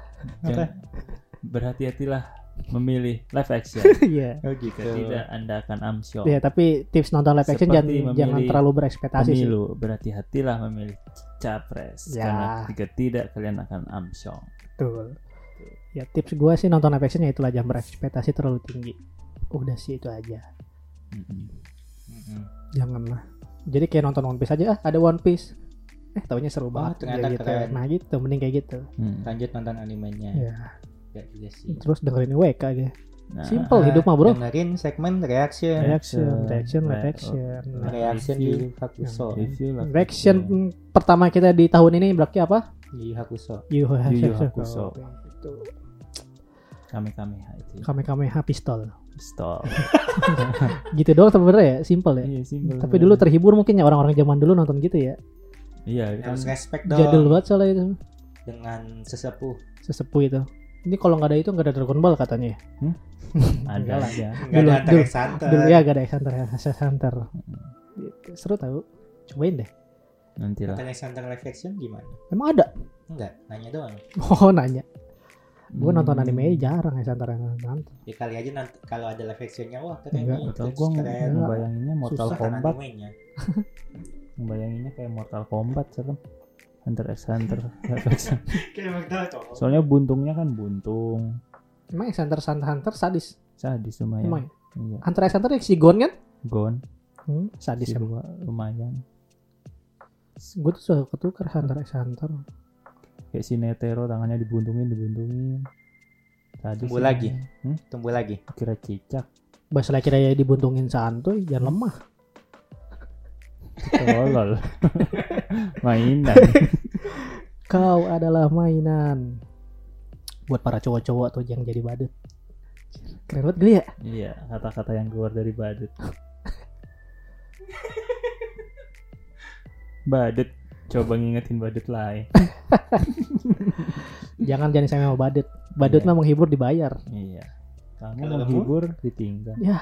Berhati-hatilah memilih live action. [LAUGHS] Iya. Oh gitu. Jika tidak Anda akan amsyong. Ya tapi tips nonton live action jangan Seperti memilih jangan terlalu berekspektasi sih. Berhati-hatilah memilih capres Ya. karena jika tidak kalian akan amsyong. Betul. Ya tips gue sih nonton live action ya itulah jangan berekspektasi terlalu tinggi. Udah sih itu aja. Mm-mm. Mm-mm. Janganlah. Jadi kayak nonton One Piece aja ah, ada One Piece. Eh taunya seru banget ternyata gitu. keren. Nah gitu mending kayak gitu. Hmm. Lanjut nonton animenya. Ya. Ya, iya sih. Terus dengerin WK aja. Nah, Simple Ah, hidup mah bro. Dengerin segmen reaction. Reaction, reaction, live Re- action. Nah, Reaction review. di Hakuso. Reaction pertama kita di tahun ini berarti apa? Di Hakuso. Yu Yu Yu Hakusho. Itu. Kami kami itu. Kame Kameha pistol. Stop. [LAUGHS] Gitu doang sebenarnya ya, simple ya. Iya simple. Tapi dulu terhibur mungkin ya orang-orang zaman dulu nonton gitu ya. Iya kan. Harus respect dong Jadul banget soalnya itu. dengan sesepuh. Sesepuh itu. Ini kalau nggak ada itu nggak ada Dragon Ball katanya. ya. [LAUGHS] Ada Enggak lah. Enggak Dulu- ada dulu- X Hunter. Dulu ya gak ada X Hunter ya, X Hunter. Seru tau. Cobain deh. Nanti lah. Nonton X Hunter live action gimana? Emang ada? Enggak, nanya doang. [LAUGHS] Oh nanya. Gue Hmm. nonton anime jarang X Hunter X Hunter. Ya kali aja nanti kalau ada live actionnya wah keren Enggak, nih. Atau terus gue ngebayanginnya Mortal Susah kan Kombat. Ngebayanginnya kayak Mortal Kombat serem. Hunter x Hunter. [LAUGHS] Soalnya buntungnya kan buntung. Emang X Hunter X Hunter sadis. Sadis lumayan. Emang ya? Iya. Hunter X Hunter si Gon kan? Gon. Hmm, sadis Si dua lumayan. Gue tuh suka ketukar Hunter X Hunter. Kayak si Netero tangannya dibuntungin dibuntungin. Sadis Tumbuh lagi. Hmm? Tumbuh lagi. Kira cicak. Bahasa lagi kira dibuntungin santuy, jangan lemah. Tolol. [LAUGHS] Mainan. [LAUGHS] Kau adalah mainan. Buat para cowok-cowok tuh yang jadi badut. Keren banget geli ya? Iya, kata-kata yang keluar dari badut. [LAUGHS] badut. Coba ngingetin badut lain. [LAUGHS] Jangan jangan saya mau badut. Badut Iya. mah menghibur dibayar. Iya. Kamu Kalau menghibur ditinggal. Ya.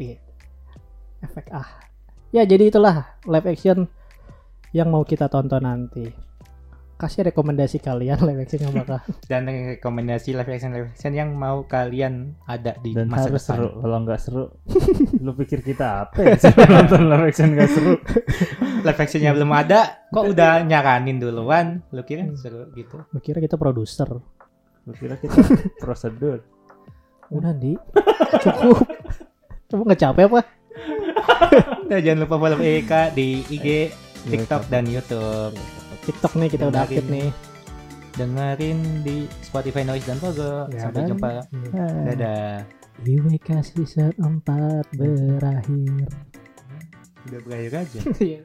Iya. Efek ah. Ya jadi itulah live action yang mau kita tonton nanti. Kasih rekomendasi kalian [LAUGHS] live action yang bakal. Dan rekomendasi live action live action yang mau kalian ada di Dan masa harus depan. seru. Kalau nggak seru, [LAUGHS] lu pikir kita apa ya? Nonton live action nggak seru. [LAUGHS] Live actionnya belum ada, kok udah nyaranin duluan? Lu kira seru gitu? Lu kira kita produser. Lu kira kita prosedur. Udah di. Cukup. Coba nggak capek apa? Nah, jangan lupa follow Eka di IG, TikTok, dan YouTube. TikTok nih kita udah aktif nih. Dengerin di Spotify Noise dan Pogo. Ya Sampai jumpa. Hmm. Dadah. IWK season 4 berakhir. Udah berakhir aja. Iya.